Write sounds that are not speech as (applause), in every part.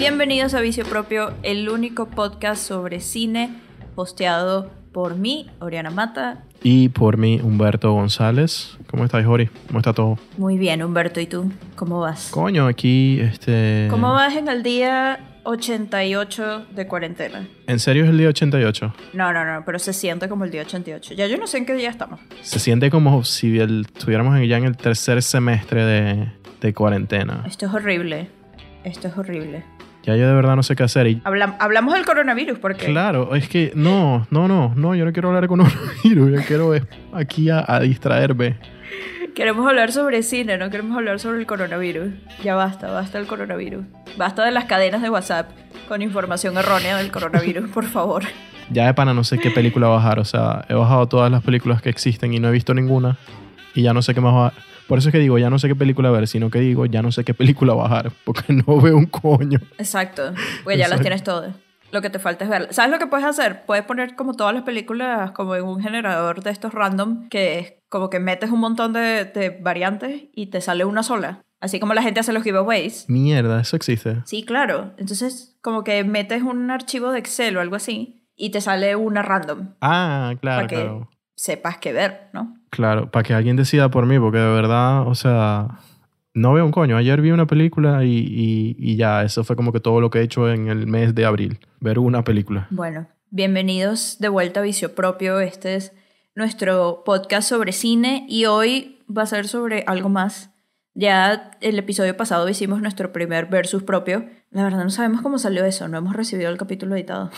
Bienvenidos a Vicio Propio, el único podcast sobre cine posteado por mí, Oriana Mata. Y por mí, Humberto González. ¿Cómo estás, Jori? ¿Cómo está todo? Muy bien, Humberto, ¿y tú? ¿Cómo vas? Coño, aquí, este... ¿Cómo vas en el día 88 de cuarentena? ¿En serio es el día 88? No, no, no, pero se siente como el día 88. Ya yo no sé en qué día estamos. Se siente como si el- estuviéramos ya en el tercer semestre de, de cuarentena. Esto es horrible. Esto es horrible. Ya yo de verdad no sé qué hacer. Y Hablam- hablamos del coronavirus porque... claro, es que no, no, no, no, yo no quiero hablar con coronavirus. Yo quiero aquí a, a distraerme. Queremos hablar sobre cine, no queremos hablar sobre el coronavirus. Ya basta, basta el coronavirus. Basta de las cadenas de WhatsApp con información errónea del coronavirus, por favor. (laughs) Ya de pana no sé qué película bajar. O sea, he bajado todas las películas que existen y no he visto ninguna. Y ya no sé qué más bajar. Por eso es que digo, ya no sé qué película ver, sino que digo, ya no sé qué película bajar. Porque (laughs) no veo un coño. Exacto, pues ya las tienes todas. Lo que te falta es verlas. ¿Sabes lo que puedes hacer? Puedes poner como todas las películas como en un generador de estos random que es como que metes un montón de, de variantes y te sale una sola. Así como la gente hace los giveaways. Mierda, eso existe. Sí, claro. Entonces, como que metes un archivo de Excel o algo así y te sale una random Ah, claro, para que claro. sepas qué ver, ¿no? Claro, para que alguien decida por mí, porque de verdad, o sea, no veo un coño. Ayer vi una película y, y, y ya, eso fue como que todo lo que he hecho en el mes de abril. Ver una película. Bueno, bienvenidos de vuelta a Vicio Propio. Este es nuestro podcast sobre cine y hoy va a ser sobre algo más. Ya el episodio pasado hicimos nuestro primer versus propio. La verdad no sabemos cómo salió eso, no hemos recibido el capítulo editado.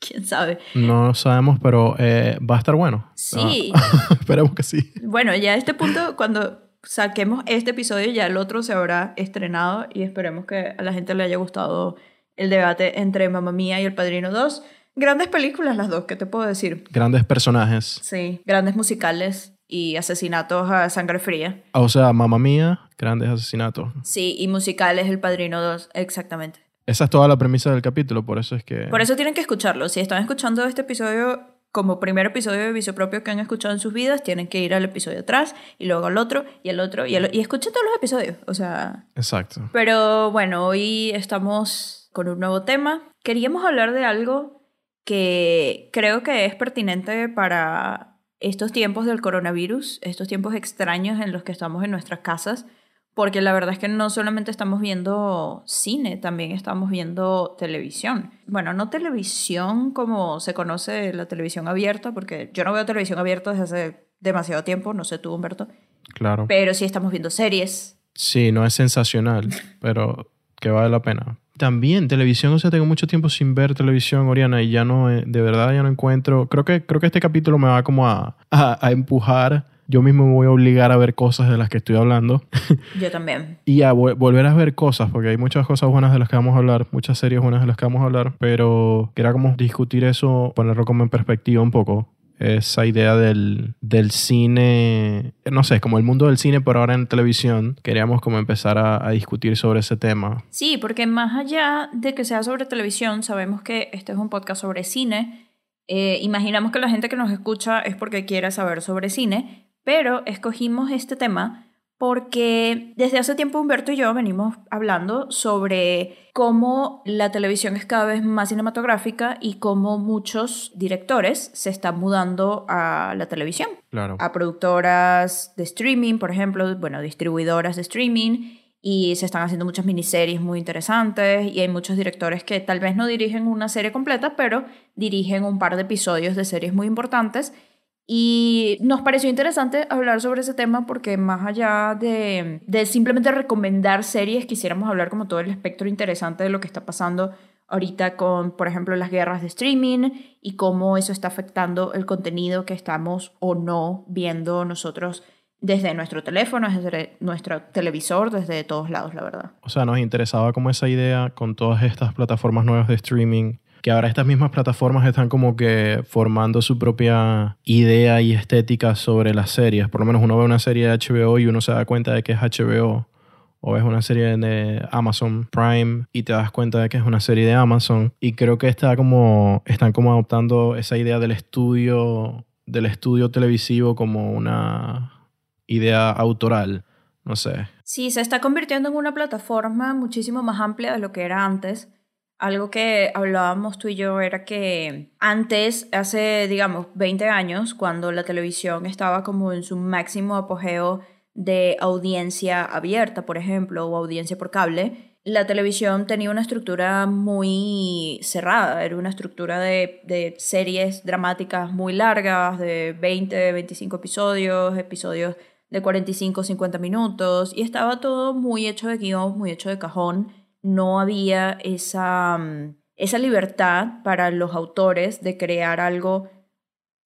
(laughs) ¿Quién sabe? No sabemos, pero eh, va a estar bueno. Sí. Ah, (laughs) esperemos que sí. Bueno, ya a este punto, cuando saquemos este episodio, ya el otro se habrá estrenado y esperemos que a la gente le haya gustado el debate entre Mamma Mía y El Padrino 2. Grandes películas las dos, ¿qué te puedo decir? Grandes personajes. Sí, grandes musicales y asesinatos a sangre fría. O sea, mamá mía, grandes asesinatos. Sí, y musicales El Padrino 2, exactamente. Esa es toda la premisa del capítulo, por eso es que... Por eso tienen que escucharlo. Si están escuchando este episodio como primer episodio de Vicio Propio que han escuchado en sus vidas, tienen que ir al episodio atrás y luego al otro y al otro y, al, y escuchen todos los episodios. O sea, Exacto. Pero bueno, hoy estamos con un nuevo tema. Queríamos hablar de algo que creo que es pertinente para estos tiempos del coronavirus, estos tiempos extraños en los que estamos en nuestras casas, porque la verdad es que no solamente estamos viendo cine, también estamos viendo televisión. Bueno, no televisión como se conoce la televisión abierta, porque yo no veo televisión abierta desde hace demasiado tiempo, no sé tú, Humberto, Claro. pero sí estamos viendo series, Sí, no es sensacional, pero que vale la pena. También televisión, o sea, tengo mucho tiempo sin ver televisión, Oriana, y ya no, eh, de verdad ya no encuentro. Creo que, creo que este capítulo me va como a, a, a empujar. Yo mismo me voy a obligar a ver cosas de las que estoy hablando (laughs) yo también. (laughs) y a vol- volver a ver cosas, porque hay muchas cosas buenas de las que vamos a hablar, muchas series buenas de las que vamos a hablar, pero quería como discutir eso, ponerlo como en perspectiva un poco. Esa idea del, del cine, no sé, como el mundo del cine, pero ahora en televisión. Queríamos como empezar a, a discutir sobre ese tema. Sí, porque más allá de que sea sobre televisión, sabemos que este es un podcast sobre cine. Eh, imaginamos que la gente que nos escucha es porque quiere saber sobre cine, pero escogimos este tema porque desde hace tiempo Humberto y yo venimos hablando sobre cómo la televisión es cada vez más cinematográfica y cómo muchos directores se están mudando a la televisión Claro. a productoras de streaming, por ejemplo, bueno, distribuidoras de streaming, y se están haciendo muchas miniseries muy interesantes, y hay muchos directores que tal vez no dirigen una serie completa, pero dirigen un par de episodios de series muy importantes. Y nos pareció interesante hablar sobre ese tema porque más allá de, de simplemente recomendar series, quisiéramos hablar como todo el espectro interesante de lo que está pasando ahorita con, por ejemplo, las guerras de streaming y cómo eso está afectando el contenido que estamos o no viendo nosotros desde nuestro teléfono, desde nuestro televisor, desde todos lados, la verdad. O sea, nos interesaba como esa idea con todas estas plataformas nuevas de streaming, que ahora estas mismas plataformas están como que formando su propia idea y estética sobre las series. Por lo menos uno ve una serie de HBO y uno se da cuenta de que es HBO. O ves una serie de Amazon Prime y te das cuenta de que es una serie de Amazon. Y creo que está como, están como adoptando esa idea del estudio, del estudio televisivo como una idea autoral. No sé. Sí, se está convirtiendo en una plataforma muchísimo más amplia de lo que era antes. Algo que hablábamos tú y yo era que antes, hace, digamos, 20 años, cuando la televisión estaba como en su máximo apogeo de audiencia abierta, por ejemplo, o audiencia por cable, la televisión tenía una estructura muy cerrada, era una estructura de, de, series dramáticas muy largas, de 20, 25 episodios, episodios de 45, 50 minutos, y estaba todo muy hecho de guion, muy hecho de cajón. No había esa, mm, esa libertad para los autores de crear algo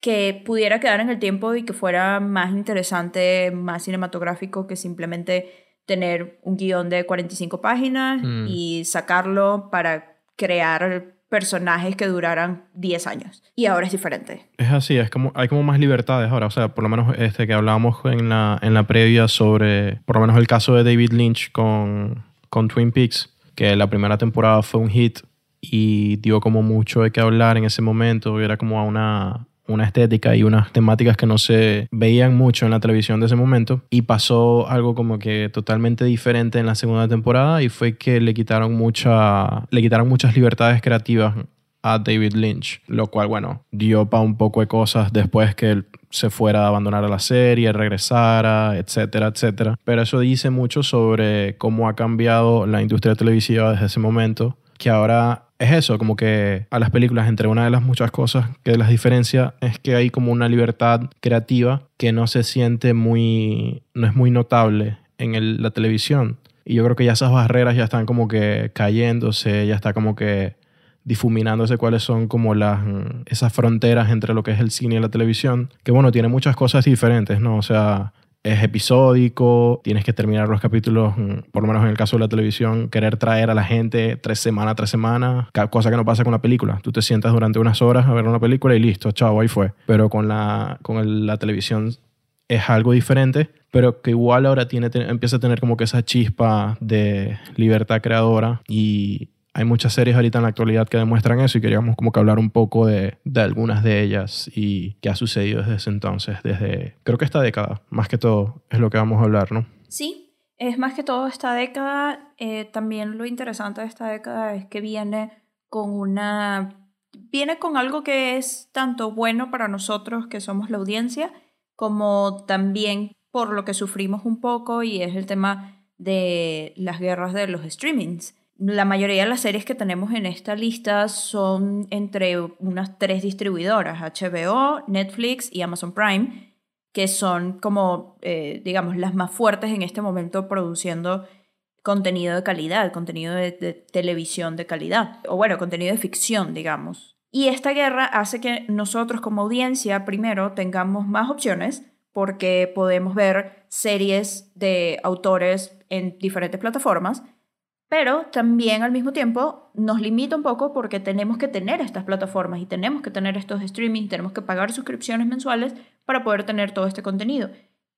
que pudiera quedar en el tiempo y que fuera más interesante, más cinematográfico que simplemente tener un guion de 45 páginas Mm. y sacarlo para crear personajes que duraran 10 años. Y ahora es diferente. Es así, es como, hay como más libertades ahora. O sea, por lo menos este que hablábamos en la, en la previa sobre, por lo menos el caso de David Lynch con, con Twin Peaks, que la primera temporada fue un hit y dio como mucho de qué hablar en ese momento. Era como una, una estética y unas temáticas que no se veían mucho en la televisión de ese momento. Y pasó algo como que totalmente diferente en la segunda temporada y fue que le quitaron, mucha, le quitaron muchas libertades creativas a David Lynch, lo cual, bueno, dio para un poco de cosas después que se fuera a abandonar a la serie, regresara, etcétera, etcétera. Pero eso dice mucho sobre cómo ha cambiado la industria televisiva desde ese momento, que ahora es eso, como que a las películas, entre una de las muchas cosas que las diferencia es que hay como una libertad creativa que no se siente muy, no es muy notable en la televisión. Y yo creo que ya esas barreras ya están como que cayéndose, ya está como que difuminándose cuáles son como las esas fronteras entre lo que es el cine y la televisión, que bueno, tiene muchas cosas diferentes, ¿no? O sea, es episódico, tienes que terminar los capítulos, mm, por lo menos en el caso de la televisión, querer traer a la gente tres semanas tras semana, cosa que no pasa con la película. Tú te sientas durante unas horas a ver una película y listo, chao, ahí fue. Pero con la, con el- la televisión es algo diferente, pero que igual ahora tiene, te- empieza a tener como que esa chispa de libertad creadora y hay muchas series ahorita en la actualidad que demuestran eso y queríamos como que hablar un poco de, de algunas de ellas y qué ha sucedido desde ese entonces, desde creo que esta década, más que todo es lo que vamos a hablar, ¿no? Sí, es más que todo esta década. eh, también lo interesante de esta década es que viene con una. Viene con algo que es tanto bueno para nosotros, que somos la audiencia, como también por lo que sufrimos un poco, y es el tema de las guerras de los streamings. La mayoría de las series que tenemos en esta lista son entre unas tres distribuidoras, HBO, Netflix y Amazon Prime, que son como, eh, digamos, las más fuertes en este momento produciendo contenido de calidad, contenido de, de televisión de calidad, o bueno, contenido de ficción, digamos. Y esta guerra hace que nosotros como audiencia, primero, tengamos más opciones, porque podemos ver series de autores en diferentes plataformas, pero también al mismo tiempo nos limita un poco porque tenemos que tener estas plataformas y tenemos que tener estos streaming, tenemos que pagar suscripciones mensuales para poder tener todo este contenido.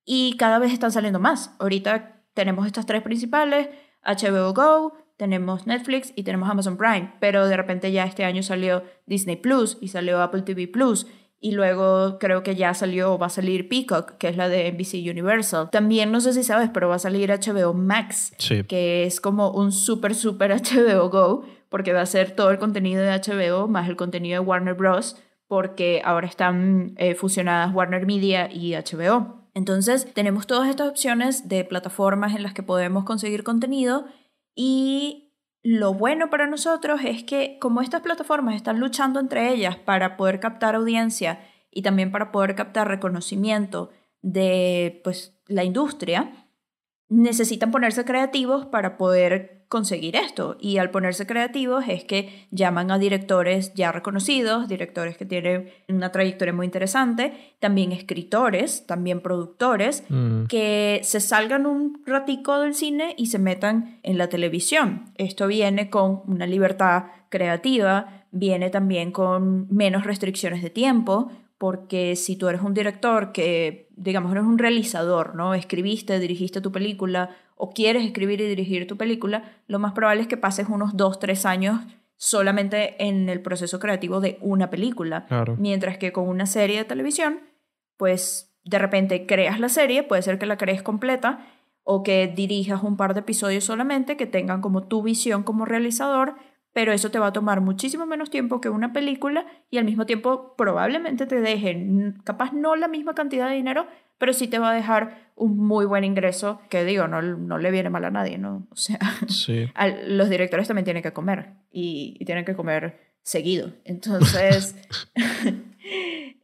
Y cada vez están saliendo más. Ahorita tenemos estas tres principales, HBO Go, tenemos Netflix y tenemos Amazon Prime, pero de repente ya este año salió Disney Plus y salió Apple TV Plus y luego creo que ya salió va a salir Peacock, que es la de NBC Universal. También no sé si sabes, pero va a salir HBO Max, Sí. que es como un super super HBO (laughs) Go, porque va a ser todo el contenido de HBO más el contenido de Warner Bros, porque ahora están eh, fusionadas Warner Media y HBO. Entonces tenemos todas estas opciones de plataformas en las que podemos conseguir contenido y lo bueno para nosotros es que como estas plataformas están luchando entre ellas para poder captar audiencia y también para poder captar reconocimiento de pues, la industria, necesitan ponerse creativos para poder conseguir esto. Y al ponerse creativos es que llaman a directores ya reconocidos, directores que tienen una trayectoria muy interesante, también escritores, también productores, Mm. que se salgan un ratico del cine y se metan en la televisión. Esto viene con una libertad creativa, viene también con menos restricciones de tiempo, porque si tú eres un director que, digamos, eres un realizador, ¿no? Escribiste, dirigiste tu película o quieres escribir y dirigir tu película, lo más probable es que pases unos dos, tres años solamente en el proceso creativo de una película. Claro. Mientras que con una serie de televisión, pues de repente creas la serie, puede ser que la crees completa o que dirijas un par de episodios solamente que tengan como tu visión como realizador, pero eso te va a tomar muchísimo menos tiempo que una película y al mismo tiempo probablemente te deje, capaz no la misma cantidad de dinero, pero sí te va a dejar un muy buen ingreso, que digo, no, no le viene mal a nadie, ¿no? O sea, (laughs) los directores también tienen que comer y, y tienen que comer seguido. Entonces, (laughs)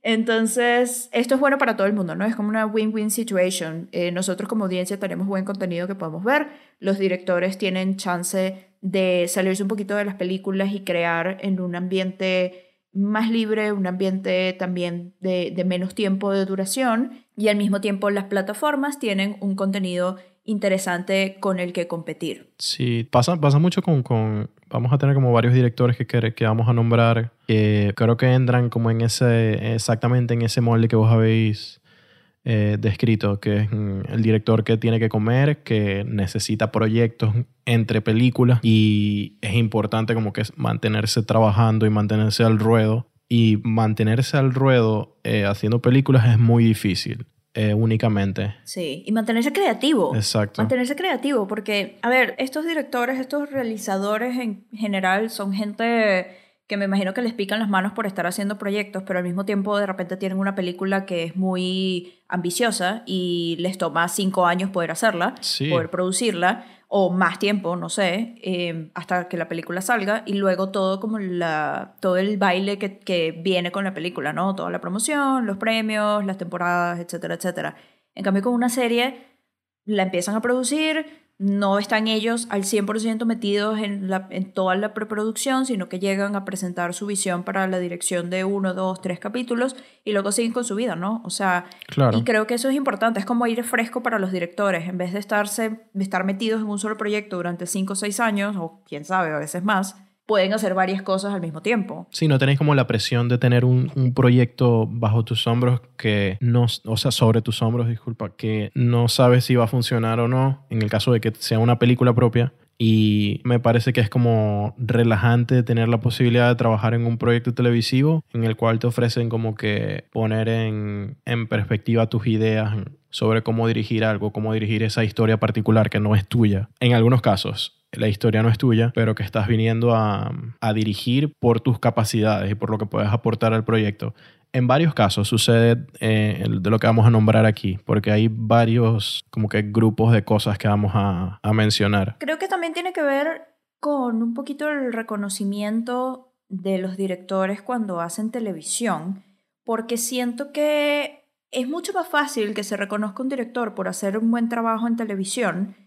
entonces, esto es bueno para todo el mundo, ¿no? Es como una win-win situation. Eh, nosotros como audiencia tenemos buen contenido que podemos ver, los directores tienen chance de salirse un poquito de las películas y crear en un ambiente más libre, un ambiente también de, de menos tiempo de duración y al mismo tiempo las plataformas tienen un contenido interesante con el que competir. Sí, pasa, pasa mucho con, con, Vamos a tener como varios directores que, que, vamos a nombrar que creo que entran como en ese... Exactamente en ese molde que vos habéis eh, descrito, que es el director que tiene que comer, que necesita proyectos entre películas y es importante como que mantenerse trabajando y mantenerse al ruedo. Y mantenerse al ruedo eh, haciendo películas es muy difícil. Eh, únicamente. Sí, y mantenerse creativo. Exacto. Mantenerse creativo, porque, a ver, estos directores, estos realizadores en general son gente que me imagino que les pican las manos por estar haciendo proyectos, pero al mismo tiempo de repente tienen una película que es muy ambiciosa y les toma cinco años poder hacerla, poder producirla o más tiempo, no sé, em, hasta que la película salga y luego todo como la, todo el baile que, que viene con la película, ¿no? Toda la promoción, los premios, las temporadas, etcétera, etcétera. En cambio con una serie la empiezan a producir, no están ellos al 100% metidos en, la, en toda la preproducción, sino que llegan a presentar su visión para la dirección de uno, dos, tres capítulos y luego siguen con su vida, ¿no? O sea, y creo que eso es importante, es como aire fresco para los directores, en vez de, estarse, de estar metidos en un solo proyecto durante cinco o seis años, o quién sabe, a veces más, pueden hacer varias cosas al mismo tiempo. Sí, no tenéis como la presión de tener un, un, proyecto bajo tus hombros que no, o sea, sobre tus hombros, disculpa, que no sabes si va a funcionar o no, en el caso de que sea una película propia. Y me parece que es como relajante tener la posibilidad de trabajar en un proyecto televisivo en el cual te ofrecen como que poner en, en perspectiva tus ideas sobre cómo dirigir algo, cómo dirigir esa historia particular que no es tuya. En algunos casos, la historia no es tuya, pero que estás viniendo a, dirigir por tus capacidades y por lo que puedes aportar al proyecto. En varios casos sucede eh, de lo que vamos a nombrar aquí, porque hay varios como que grupos de cosas que vamos a, a mencionar. Creo que también tiene que ver con un poquito el reconocimiento de los directores cuando hacen televisión, porque siento que es mucho más fácil que se reconozca un director por hacer un buen trabajo en televisión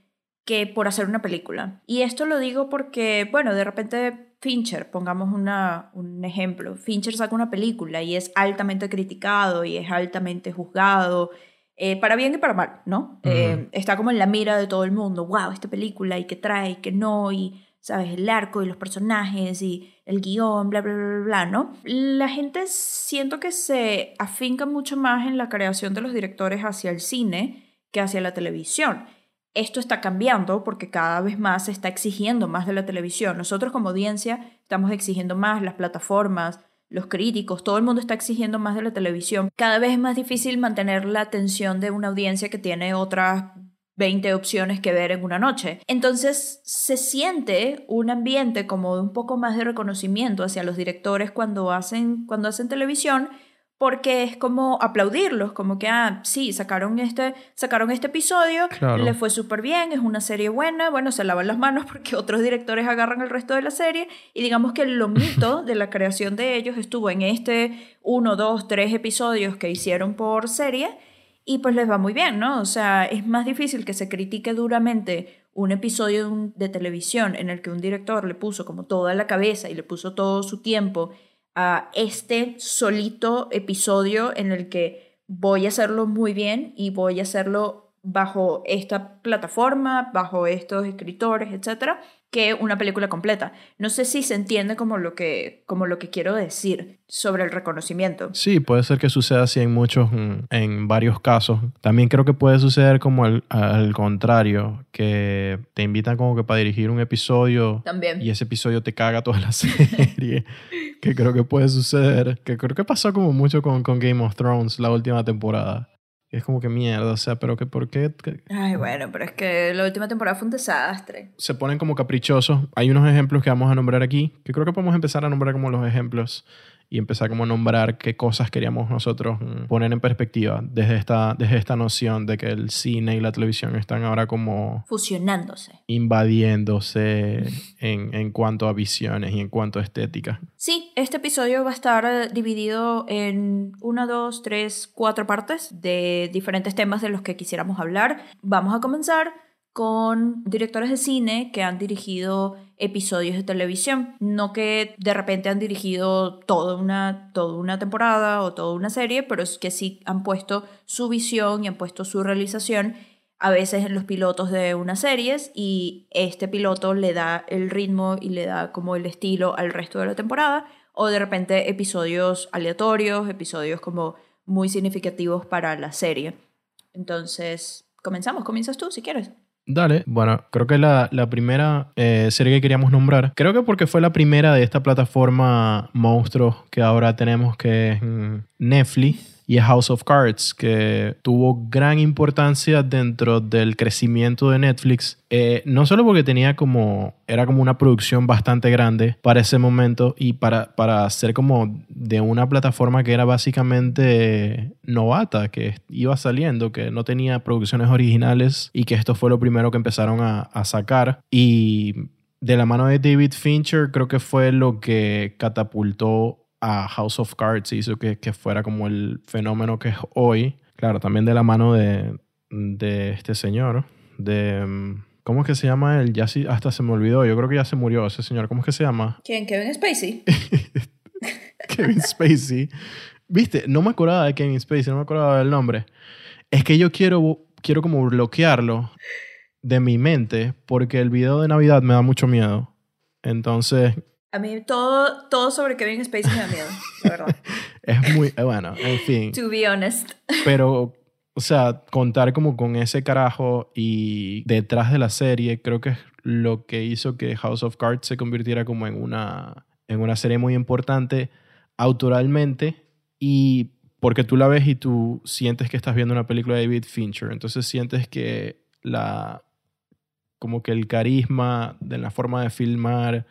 que por hacer una película. Y esto lo digo porque, bueno, de repente Fincher, pongamos una, un ejemplo, Fincher saca una película y es altamente criticado y es altamente juzgado, eh, para bien y para mal, ¿no? Eh, está como en la mira de todo el mundo, wow, esta película y qué trae y qué no, y, ¿sabes? El arco y los personajes y el guion, bla, bla, bla, bla, ¿no? La gente siento que se afinca mucho más en la creación de los directores hacia el cine que hacia la televisión esto está cambiando porque cada vez más se está exigiendo más de la televisión. Nosotros como audiencia estamos exigiendo más, las plataformas, los críticos, todo el mundo está exigiendo más de la televisión. Cada vez es más difícil mantener la atención de una audiencia que tiene otras 20 opciones que ver en una noche. Entonces se siente un ambiente como de un poco más de reconocimiento hacia los directores cuando hacen, cuando hacen televisión porque es como aplaudirlos, como que, ah, sí, sacaron este, sacaron este episodio, le fue súper bien, es una serie buena, bueno, se lavan las manos (laughs) porque otros directores agarran el resto de la serie y digamos que el lomito (laughs) de la creación de ellos estuvo en este uno, dos, tres episodios que hicieron por serie y pues les va muy bien, ¿no? O sea, es más difícil que se critique duramente un episodio de televisión en el que un director le puso como toda la cabeza y le puso todo su tiempo a este solito episodio en el que voy a hacerlo muy bien y voy a hacerlo bajo esta plataforma, bajo estos escritores, etcétera, que una película completa. No sé si se entiende como lo que, como lo que quiero decir sobre el reconocimiento. Sí, puede ser que suceda así en muchos, mm, en varios casos. También creo que puede suceder como al, al contrario, que te invitan como que para dirigir un episodio También. y ese episodio te caga toda la (laughs) serie, que creo que puede suceder, que creo que pasó como mucho con, con Game of Thrones la última temporada es como que mierda, o sea, pero que por qué Ay, bueno, pero es que la última temporada fue un desastre. se ponen como caprichosos. Hay unos ejemplos que vamos a nombrar aquí, que creo que podemos empezar a nombrar como los ejemplos y empezar como a nombrar qué cosas queríamos nosotros mm, poner en perspectiva desde esta, desde esta noción de que el cine y la televisión están ahora como Fusionándose. invadiéndose en, en cuanto a visiones y en cuanto a estética. Sí, este episodio va a estar dividido en una, dos, tres, cuatro partes de diferentes temas de los que quisiéramos hablar. Vamos a comenzar con directores de cine que han dirigido episodios de televisión, no que de repente han dirigido toda una, toda una temporada o toda una serie, pero es que sí han puesto su visión y han puesto su realización a veces en los pilotos de unas series y este piloto le da el ritmo y le da como el estilo al resto de la temporada o de repente episodios aleatorios, episodios como muy significativos para la serie. Entonces, comenzamos, comienzas tú si quieres. Dale. Bueno, creo que la, la primera eh, serie que queríamos nombrar, creo que porque fue la primera de esta plataforma monstruo que ahora tenemos, que es mm, Netflix y House of Cards, que tuvo gran importancia dentro del crecimiento de Netflix, eh, no solo porque tenía como, era como una producción bastante grande para ese momento y para, para ser como de una plataforma que era básicamente novata, que iba saliendo, que no tenía producciones originales y que esto fue lo primero que empezaron a, a sacar. Y de la mano de David Fincher creo que fue lo que catapultó a House of Cards hizo que, que, fuera como el fenómeno que es hoy. Claro, también de la mano de, de este señor, de... mm, ¿Cómo es que se llama él? Ya sí, hasta se me olvidó. Yo creo que ya se murió ese señor. ¿Cómo es que se llama? ¿Quién? Kevin Spacey. (laughs) Kevin Spacey. Viste, no me acordaba de Kevin Spacey, no me acordaba del nombre. Es que yo quiero, quiero como bloquearlo de mi mente porque el video de Navidad me da mucho miedo. Entonces, A mí todo, todo sobre Kevin Spacey me da miedo, la verdad. (laughs) es muy, eh, bueno, en fin. to be honest. Pero, o sea, contar como con ese carajo y detrás de la serie, creo que es lo que hizo que House of Cards se convirtiera como en una, en una serie muy importante autoralmente y porque tú la ves y tú sientes que estás viendo una película de David Fincher. Entonces sientes que la, como que el carisma de la forma de filmar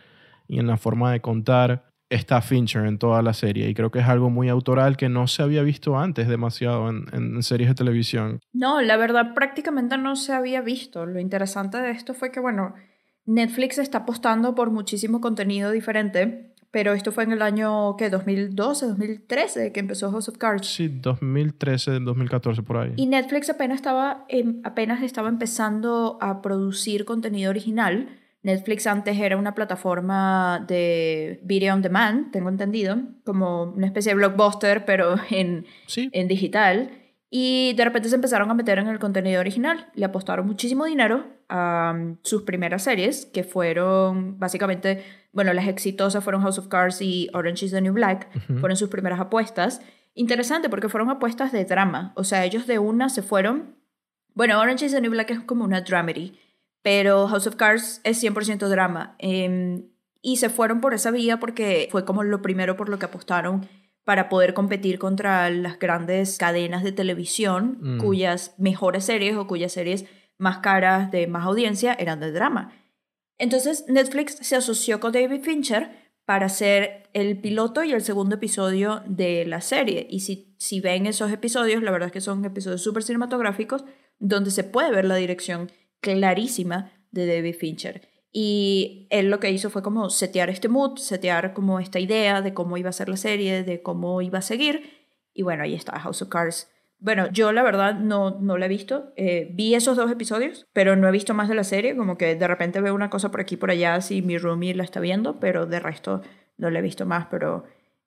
y en la forma de contar está Fincher en toda la serie y creo que es algo muy autoral que no se había visto antes demasiado en, en series de televisión. No, la verdad prácticamente no se había visto. Lo interesante de esto fue que, bueno, Netflix está apostando por muchísimo contenido diferente, pero esto fue en el año, ¿qué? 2012, 2013 que empezó House of Cards. Sí, 2013, 2014 por ahí. Y Netflix apenas estaba, apenas estaba empezando a producir contenido original. Netflix antes era una plataforma de video on demand, tengo entendido, como una especie de blockbuster, pero (laughs) en, Sí, en digital. Y de repente se empezaron a meter en el contenido original. Le apostaron muchísimo dinero a um, sus primeras series, que fueron básicamente, bueno, las exitosas fueron House of Cards y Orange is the New Black, fueron sus primeras apuestas. Interesante porque fueron apuestas de drama. O sea, ellos de una se fueron. Bueno, Orange is the New Black es como una dramedy, pero House of Cards es 100% drama. Em, y se fueron por esa vía porque fue como lo primero por lo que apostaron para poder competir contra las grandes cadenas de televisión Mm. cuyas mejores series o cuyas series más caras de más audiencia eran de drama. Entonces Netflix se asoció con David Fincher para hacer el piloto y el segundo episodio de la serie. Y si, si ven esos episodios, la verdad es que son episodios súper cinematográficos donde se puede ver la dirección clarísima de David Fincher. Y él lo que hizo fue como setear este mood, setear como esta idea de cómo iba a ser la serie, de cómo iba a seguir. Y bueno, ahí está House of Cards. Bueno, yo la verdad no, no la he visto. Eh, vi esos dos episodios, pero no he visto más de la serie. Como que de repente veo una cosa por aquí por allá si mi roomie la está viendo, pero de resto no la he visto más. Pero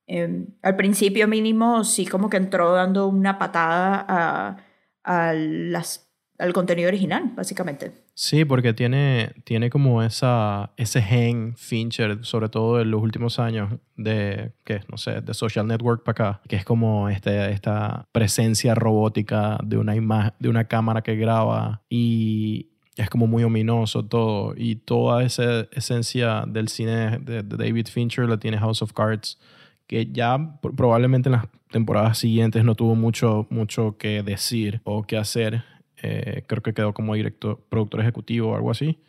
eh, al principio mínimo sí como que entró dando una patada a, a las, al contenido original, básicamente. Sí, porque tiene, tiene como esa, ese gen Fincher, sobre todo en los últimos años, de, que no sé, de Social Network para acá, que es como este, esta presencia robótica de una, ima- de una cámara que graba y es como muy ominoso todo. Y toda esa esencia del cine de, David Fincher la tiene House of Cards, que ya pr- probablemente en las temporadas siguientes no tuvo mucho, mucho que decir o que hacer. Eh, creo que quedó como director, productor ejecutivo o algo así.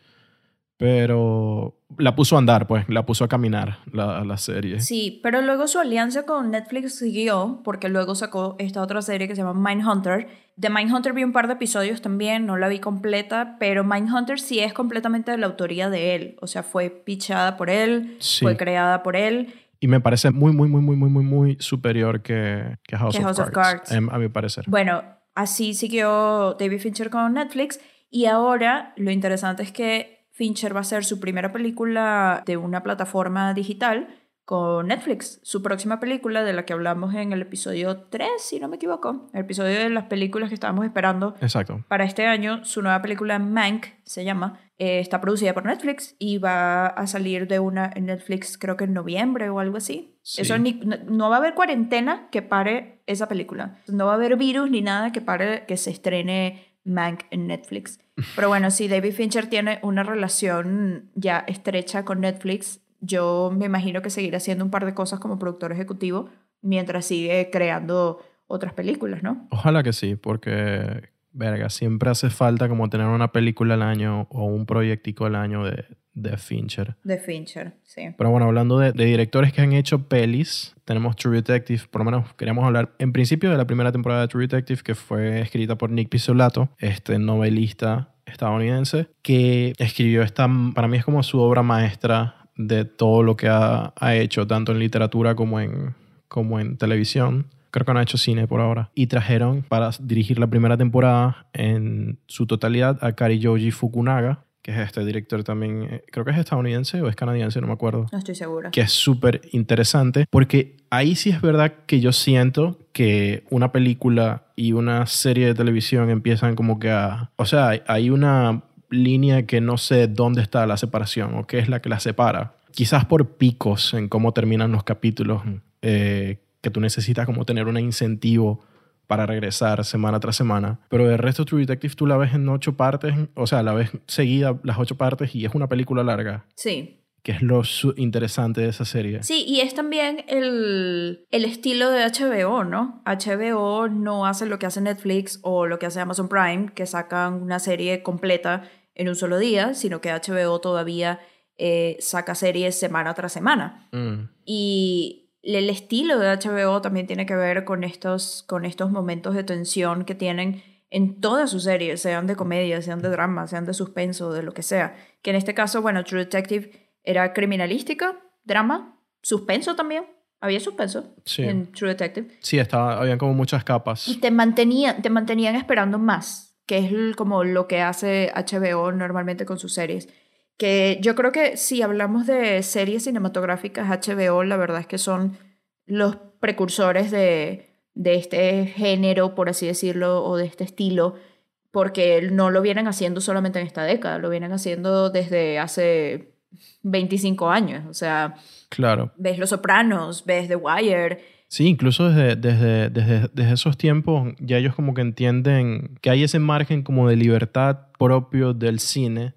Pero la puso a andar, pues, la puso a caminar la, la serie. Sí, pero luego su alianza con Netflix siguió porque luego sacó esta otra serie que se llama Mindhunter. De Mindhunter vi un par de episodios también, no la vi completa, pero Mindhunter sí es completamente de la autoría de él. O sea, fue pichada por él, Sí. fue creada por él. Y me parece muy, muy, muy, muy, muy, muy, muy superior que, que House, Que of, House of Cards, Cards. em, a mi parecer. Bueno, así siguió David Fincher con Netflix y ahora lo interesante es que Fincher va a hacer su primera película de una plataforma digital con Netflix. Su próxima película de la que hablamos en el episodio 3, si no me equivoco, el episodio de las películas que estábamos esperando Exacto. para este año, su nueva película Mank se llama, eh, está producida por Netflix y va a salir de una en Netflix creo que en noviembre o algo así. Sí. Eso ni- no, no va a haber cuarentena que pare esa película. No va a haber virus ni nada que pare que se estrene Mank en Netflix. (laughs) Pero bueno, si David Fincher tiene una relación ya estrecha con Netflix, yo me imagino que seguirá haciendo un par de cosas como productor ejecutivo mientras sigue creando otras películas, ¿no? Ojalá que sí, porque, verga, siempre hace falta como tener una película al año o un proyectico al año de, de Fincher. De Fincher, sí. Pero bueno, hablando de, de directores que han hecho pelis, tenemos True Detective. Por lo menos queríamos hablar en principio de la primera temporada de True Detective, que fue escrita por Nick Pizzolatto, este novelista estadounidense, que escribió esta, para mí es como su obra maestra de todo lo que ha, ha hecho, tanto en literatura como en, como en televisión. Creo que no ha hecho cine por ahora. Y trajeron para dirigir la primera temporada en su totalidad a Kariyoji Fukunaga, que es este director también, eh, creo que es estadounidense o es canadiense, no me acuerdo No estoy segura. que es súper interesante porque ahí sí es verdad que yo siento que una película y una serie de televisión empiezan como que a... O sea, hay- hay una línea que no sé dónde está la separación o qué es la que la separa. Quizás por picos en cómo terminan los capítulos, eh, que tú necesitas como tener un incentivo para regresar semana tras semana. Pero el resto de True Detective tú la ves en ocho partes, o sea, la ves seguida las ocho partes y es una película larga Sí. que es lo interesante de esa serie. Sí, y es también el, el estilo de HBO, ¿no? HBO no hace lo que hace Netflix o lo que hace Amazon Prime, que sacan una serie completa en un solo día, sino que HBO todavía eh, saca series semana tras semana. Mm, Y el estilo de HBO también tiene que ver con estos, con estos momentos de tensión que tienen en todas sus series, sean de comedia, sean de drama, sean de suspenso, de lo que sea. Que en este caso, bueno, True Detective era criminalística, drama, suspenso también. Había suspenso Sí. en True Detective. Sí, estaba, habían como muchas Y capas. te mantenían, te mantenían esperando más, que es como lo que hace HBO normalmente con sus series. Que yo creo que si hablamos de series cinematográficas, HBO la verdad es que son los precursores de, de este género, por así decirlo, o de este estilo, porque no lo vienen haciendo solamente en esta década, lo vienen haciendo desde hace 25 años. O sea, Claro. ves Los Sopranos, ves The Wire, Sí, incluso desde, desde, desde, desde esos tiempos ya ellos como que entienden que hay ese margen como de libertad propio del cine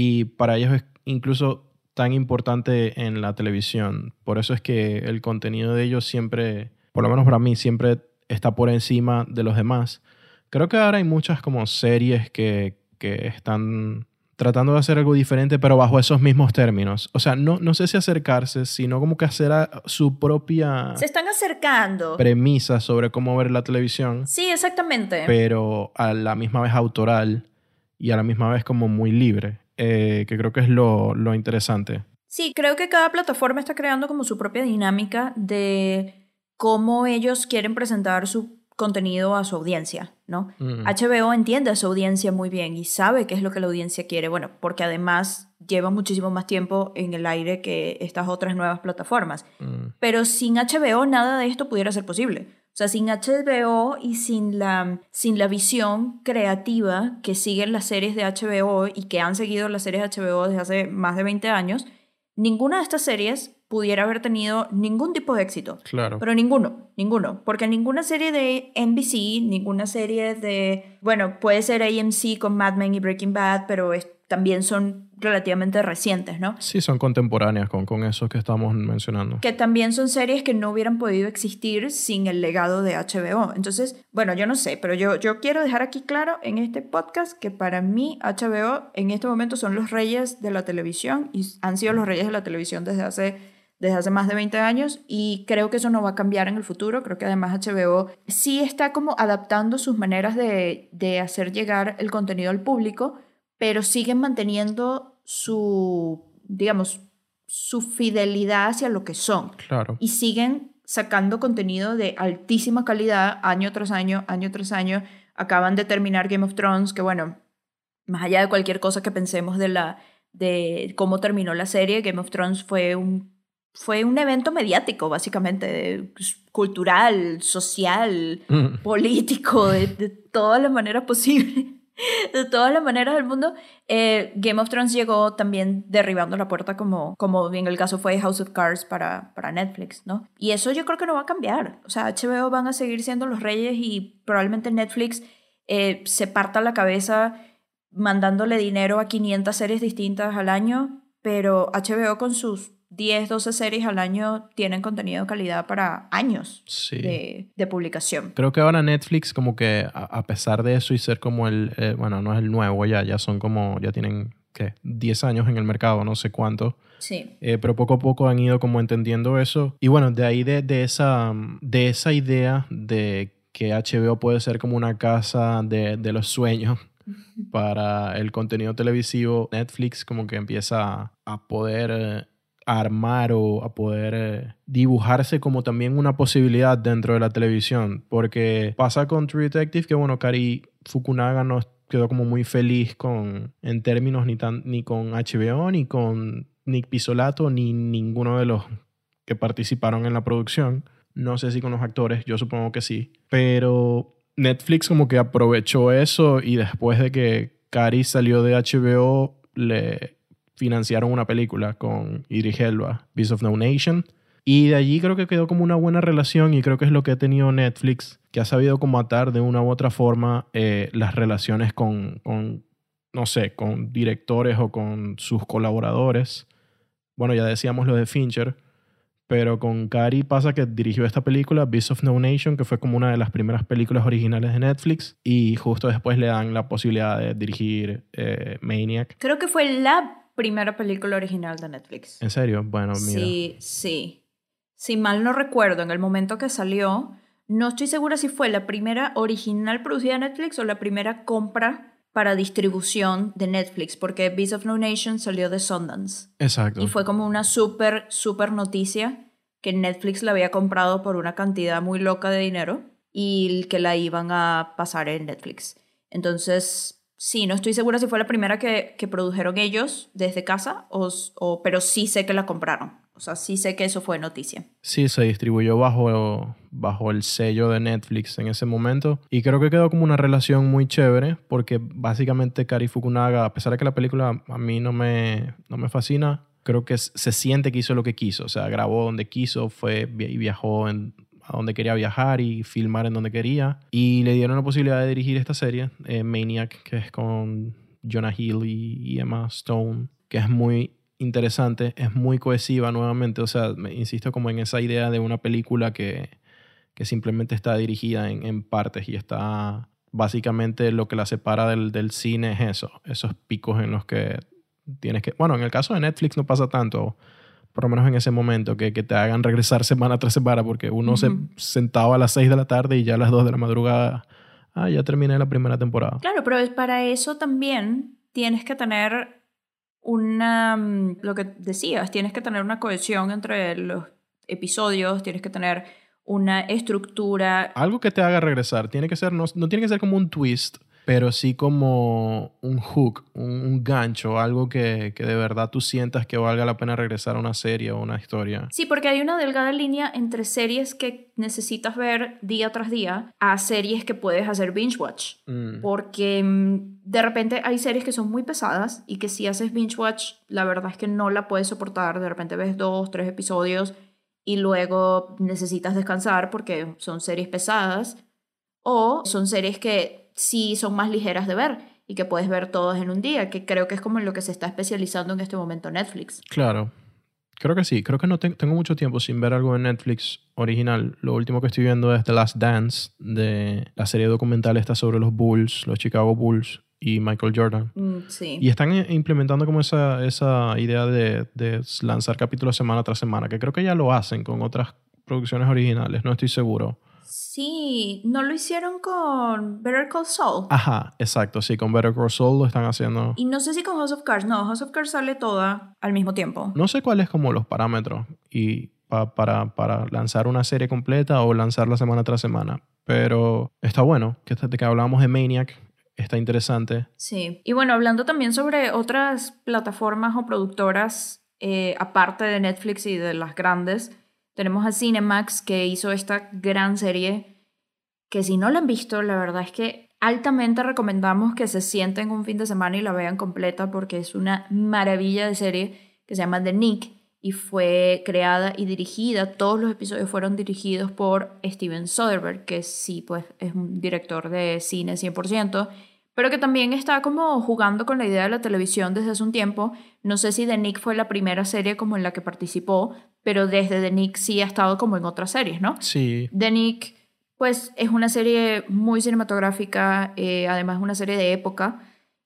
y para ellos es incluso tan importante en la televisión. Por eso es que el contenido de ellos siempre, por lo menos para mí, siempre está por encima de los demás. Creo que ahora hay muchas como series que, que están tratando de hacer algo diferente, pero bajo esos mismos términos. O sea, no, no sé si acercarse, sino como que hacer a su propia se están acercando. premisa sobre cómo ver la televisión, Sí, exactamente. pero a la misma vez autoral y a la misma vez como muy libre, eh, que creo que es lo, lo interesante. Sí, creo que cada plataforma está creando como su propia dinámica de cómo ellos quieren presentar su contenido a su audiencia, ¿no? Mm. HBO entiende a su audiencia muy bien y sabe qué es lo que la audiencia quiere, bueno, porque además lleva muchísimo más tiempo en el aire que estas otras nuevas plataformas. Mm. Pero sin HBO nada de esto pudiera ser posible. O sea, sin HBO y sin la, sin la visión creativa que siguen las series de HBO y que han seguido las series de HBO desde hace más de 20 años, ninguna de estas series pudiera haber tenido ningún tipo de éxito. Claro. Pero ninguno, ninguno. Porque ninguna serie de NBC, ninguna serie de... Bueno, puede ser AMC con Mad Men y Breaking Bad, pero es también son relativamente recientes, ¿no? Sí, son contemporáneas con, con esos que estamos mencionando. Que también son series que no hubieran podido existir sin el legado de HBO. Entonces, bueno, yo no sé, pero yo, yo quiero dejar aquí claro en este podcast que para mí HBO en este momento son los reyes de la televisión y han sido los reyes de la televisión desde hace desde hace más de 20 años y creo que eso no va a cambiar en el futuro. Creo que además HBO sí está como adaptando sus maneras de, de hacer llegar el contenido al público, pero siguen manteniendo su, digamos, su fidelidad hacia lo que son. Claro. Y siguen sacando contenido de altísima calidad año tras año, año tras año. Acaban de terminar Game of Thrones, que bueno, más allá de cualquier cosa que pensemos de la de cómo terminó la serie, Game of Thrones fue un fue un evento mediático, básicamente, pues, cultural, social, Mm. político, de, de todas las maneras posibles, (laughs) de todas las maneras del mundo. Eh, Game of Thrones llegó también derribando la puerta, como, como en el caso fue House of Cards para, para Netflix, ¿no? Y eso yo creo que no va a cambiar. O sea, HBO van a seguir siendo los reyes y probablemente Netflix eh, se parta la cabeza mandándole dinero a 500 series distintas al año, pero HBO con sus 10, 12 series al año tienen contenido de calidad para años Sí. de, de publicación. Creo que ahora Netflix como que a, a pesar de eso y ser como el, eh, bueno, no es el nuevo ya, ya son como, ya tienen, ¿qué? 10 años en el mercado, no sé cuánto. Sí. Eh, pero poco a poco han ido como entendiendo eso. Y bueno, de ahí de, de, esa, de esa idea de que HBO puede ser como una casa de, de los sueños para el contenido televisivo, Netflix como que empieza a poder eh, armar o a poder eh, dibujarse como también una posibilidad dentro de la televisión. Porque pasa con True Detective que, bueno, Kari Fukunaga no quedó como muy feliz con, en términos ni, tan, ni con HBO, ni con Nick Pisolato, ni ninguno de los que participaron en la producción. No sé si con los actores, yo supongo que sí. Pero Netflix como que aprovechó eso y después de que Cari salió de HBO, le financiaron una película con Idris Elba, Beast of No Nation. Y de allí creo que quedó como una buena relación y creo que es lo que ha tenido Netflix, que ha sabido como atar de una u otra forma eh, las relaciones con, con, no sé, con directores o con sus colaboradores. Bueno, ya decíamos lo de Fincher, pero con Cary pasa que dirigió esta película, Beast of No Nation, que fue como una de las primeras películas originales de Netflix, y justo después le dan la posibilidad de dirigir eh, Maniac. Creo que fue la primera película original de Netflix. ¿En serio? Bueno, mira. Sí, sí. Si mal no recuerdo, en el momento que salió, no estoy segura si fue la primera original producida de Netflix o la primera compra para distribución de Netflix, porque Beast of No Nation salió de Sundance. Exacto. Y fue como una súper, súper noticia que Netflix la había comprado por una cantidad muy loca de dinero y que la iban a pasar en Netflix. Entonces, sí, no estoy segura si fue la primera que, que produjeron ellos desde casa, o, o, pero sí sé que la compraron. O sea, sí sé que eso fue noticia. Sí, se distribuyó bajo, bajo el sello de Netflix en ese momento. Y creo que quedó como una relación muy chévere, porque básicamente Kari Fukunaga, a pesar de que la película a mí no me, no me fascina, creo que se siente que hizo lo que quiso. O sea, grabó donde quiso, fue y viajó en, a donde quería viajar y filmar en donde quería. Y le dieron la posibilidad de dirigir esta serie, eh, Maniac, que es con Jonah Hill y, y Emma Stone, que es muy interesante, es muy cohesiva nuevamente, o sea, me insisto como en esa idea de una película que, que simplemente está dirigida en, en, partes y está básicamente lo que la separa del, del, cine es eso, esos picos en los que tienes que, bueno, en el caso de Netflix no pasa tanto, por lo menos en ese momento, que, que te hagan regresar semana tras semana, porque uno uh -huh. se sentaba a las 6 de la tarde y ya a las 2 de la madrugada, ah, ya terminé la primera temporada. Claro, pero para eso también tienes que tener una, mm, lo que decías, tienes que tener una cohesión entre los episodios, tienes que tener una estructura. Algo que te haga regresar, tiene que ser, no, no tiene que ser como un twist, pero sí como un hook, un, un gancho, algo que, que, de verdad tú sientas que valga la pena regresar a una serie o una historia. Sí, porque hay una delgada línea entre series que necesitas ver día tras día a series que puedes hacer binge watch. Mm. Porque mm, de repente hay series que son muy pesadas y que si haces binge watch, la verdad es que no la puedes soportar. De repente ves dos, tres episodios y luego necesitas descansar porque son series pesadas o son series que sí son más ligeras de ver. y que puedes ver todas en un día, que creo que es como en lo que se está especializando en este momento Netflix. Claro. Creo que sí. Creo que no tengo mucho tiempo sin ver algo en Netflix original. Lo último que estoy viendo es The Last Dance, de la serie documental esta sobre los Bulls, los Chicago Bulls y Michael Jordan. Mm, sí. Y están implementando como esa, esa idea de, de lanzar capítulos semana tras semana, que creo que ya lo hacen con otras producciones originales, no estoy seguro. Sí, ¿no lo hicieron con Better Call Saul? Ajá, exacto, sí, con Better Call Saul lo están haciendo. Y no sé si con House of Cards, no, House of Cards sale toda al mismo tiempo. No sé cuáles como los parámetros y para, para lanzar una serie completa o lanzarla semana tras semana, pero está bueno, que, que hablábamos de Maniac, está interesante. Sí, y bueno, hablando también sobre otras plataformas o productoras, eh, aparte de Netflix y de las grandes, tenemos a Cinemax que hizo esta gran serie que si no la han visto, la verdad es que altamente recomendamos que se sienten un fin de semana y la vean completa porque es una maravilla de serie que se llama The Nick y fue creada y dirigida, todos los episodios fueron dirigidos por Steven Soderbergh, que sí, pues es un director de cine 100%, pero que también está como jugando con la idea de la televisión desde hace un tiempo. No sé si The Nick fue la primera serie como en la que participó, pero desde The Nick sí ha estado como en otras series, ¿no? Sí. The Nick, pues es una serie muy cinematográfica, eh, además es una serie de época,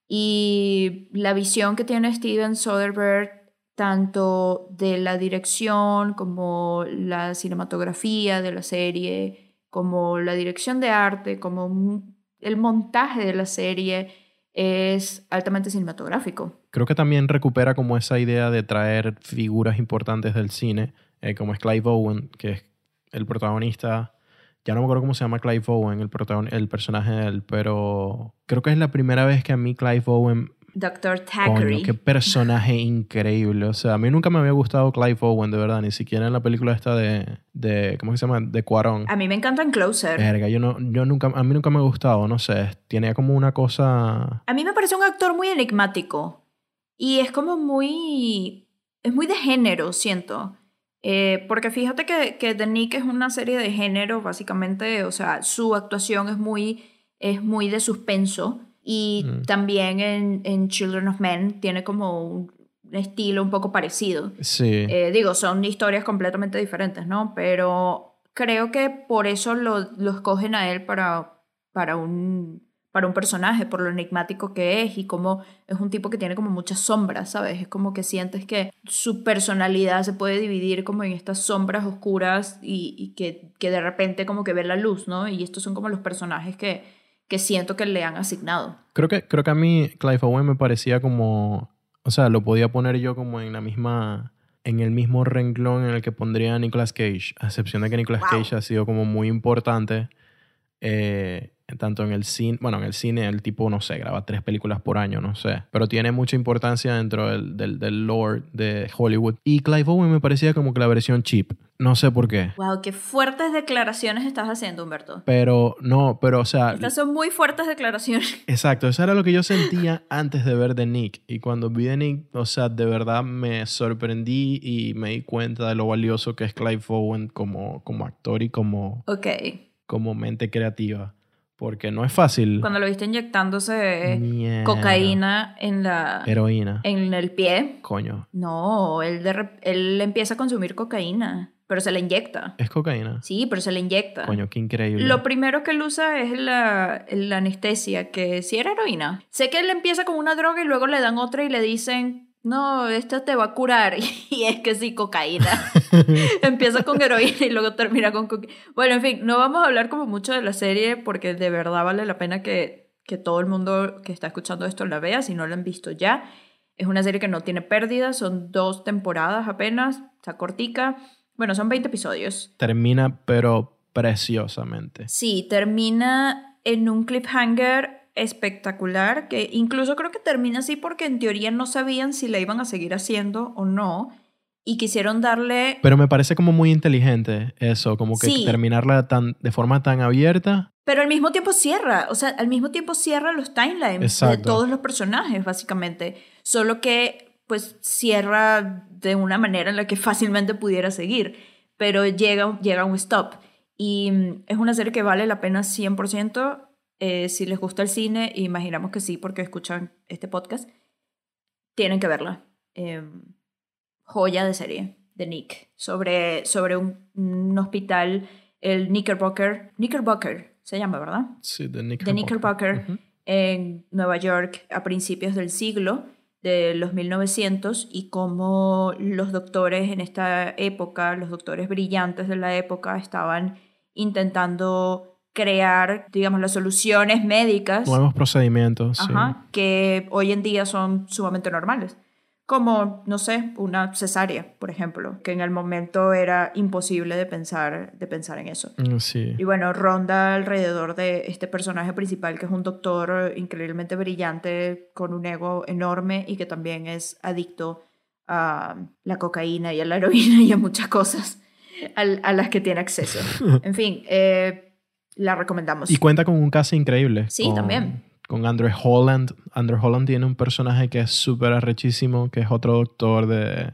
y la visión que tiene Steven Soderbergh, tanto de la dirección como la cinematografía de la serie, como la dirección de arte, como el montaje de la serie, es altamente cinematográfico. Creo que también recupera como esa idea de traer figuras importantes del cine, eh, como es Clive Owen, que es el protagonista. Ya no me acuerdo cómo se llama Clive Owen, el, el personaje de él, pero creo que es la primera vez que a mí Clive Owen Doctor Thackeray. Coño, qué personaje increíble. O sea, a mí nunca me había gustado Clive Owen, de verdad. Ni siquiera en la película esta de... de ¿Cómo se llama? De Cuarón. A mí me encanta en Closer. Verga, yo, no, yo nunca... A mí nunca me ha gustado, no sé. Tenía como una cosa... A mí me parece un actor muy enigmático. Y es como muy... Es muy de género, siento. Eh, porque fíjate que, que The Nick es una serie de género, básicamente. O sea, su actuación es muy, es muy de suspenso y mm. también en, en, Children of Men tiene como un estilo un poco parecido. Sí. Eh, digo, son historias completamente diferentes, ¿no? Pero creo que por eso lo, lo escogen a él para, para, un, para un personaje, por lo enigmático que es y como es un tipo que tiene como muchas sombras, ¿sabes? Es como que sientes que su personalidad se puede dividir como en estas sombras oscuras y, y que, que de repente como que ve la luz, ¿no? Y estos son como los personajes que que siento que le han asignado. Creo que, creo que a mí Clive Owen me parecía como, o sea, lo podía poner yo como en la misma, en el mismo renglón en el que pondría a Nicolas Cage, a excepción de que Nicolas Cage ha sido como muy importante. Eh, tanto en el cine, bueno, en el cine el tipo, no sé, graba tres películas por año, no sé, pero tiene mucha importancia dentro del, del, del lore de Hollywood. Y Clive Owen me parecía como que la versión cheap, no sé por qué. Wow, qué fuertes declaraciones estás haciendo, Humberto. Pero, no, pero, o sea... Estas son muy fuertes declaraciones. (laughs) Exacto, eso era lo que yo sentía antes de ver The Nick. Y cuando vi The Nick, o sea, de verdad me sorprendí y me di cuenta de lo valioso que es Clive Owen como, como actor y como... Ok. Como mente creativa porque no es fácil. Cuando lo viste inyectándose cocaína en la... Heroína. En el pie. Coño. No, él, él empieza a consumir cocaína, pero se la inyecta. ¿Es cocaína? Sí, pero se la inyecta. Coño, qué increíble. Lo primero que él usa es la, la anestesia, que sí era heroína. Sé que él empieza con una droga y luego le dan otra y le dicen, no, esto te va a curar. (laughs) Y es que sí, cocaína. (laughs) Empieza con heroína y luego termina con cocaína. Bueno, en fin, no vamos a hablar como mucho de la serie porque de verdad vale la pena que, que todo el mundo que está escuchando esto la vea, si no la han visto ya. Es una serie que no tiene pérdidas, son dos temporadas apenas, está cortica. Bueno, son 20 episodios. Termina, pero preciosamente. Sí, termina en un cliffhanger espectacular, que incluso creo que termina así porque en teoría no sabían si la iban a seguir haciendo o no, y quisieron darle... Pero me parece como muy inteligente eso, como que terminarla tan, de forma tan abierta. Pero al mismo tiempo cierra, o sea, al mismo tiempo cierra los timelines de todos los personajes, básicamente, solo que pues cierra de una manera en la que (laughs) fácilmente pudiera seguir, pero llega, llega a un stop. Y mm, es una serie que vale la pena 100%. Eh, si les gusta el cine, imaginamos que sí porque escuchan este podcast, tienen que verla. Eh, joya de serie de Nick, sobre, sobre un, un hospital, el Knickerbocker, Knickerbocker se llama, ¿verdad? Sí, de Knickerbocker. De Knickerbocker en Nueva York a principios del siglo de los 1900 y cómo los doctores en esta época, los doctores brillantes de la época, estaban intentando crear, digamos, las soluciones médicas Nuevos procedimientos. sí. ajá, que hoy en día son sumamente normales. Como, no sé, una cesárea, por ejemplo, que en el momento era imposible de pensar, de pensar en eso. Mm, Sí. Y bueno, ronda alrededor de este personaje principal, que es un doctor increíblemente brillante, con un ego enorme y que también es adicto a la cocaína y a la heroína y a muchas cosas al- a, las que tiene acceso. (laughs) En fin, eh, la recomendamos. Y cuenta con un cast increíble. Sí, con- también. Con Andrew Holland. Andrew Holland tiene un personaje que es súper arrechísimo, que es otro doctor de,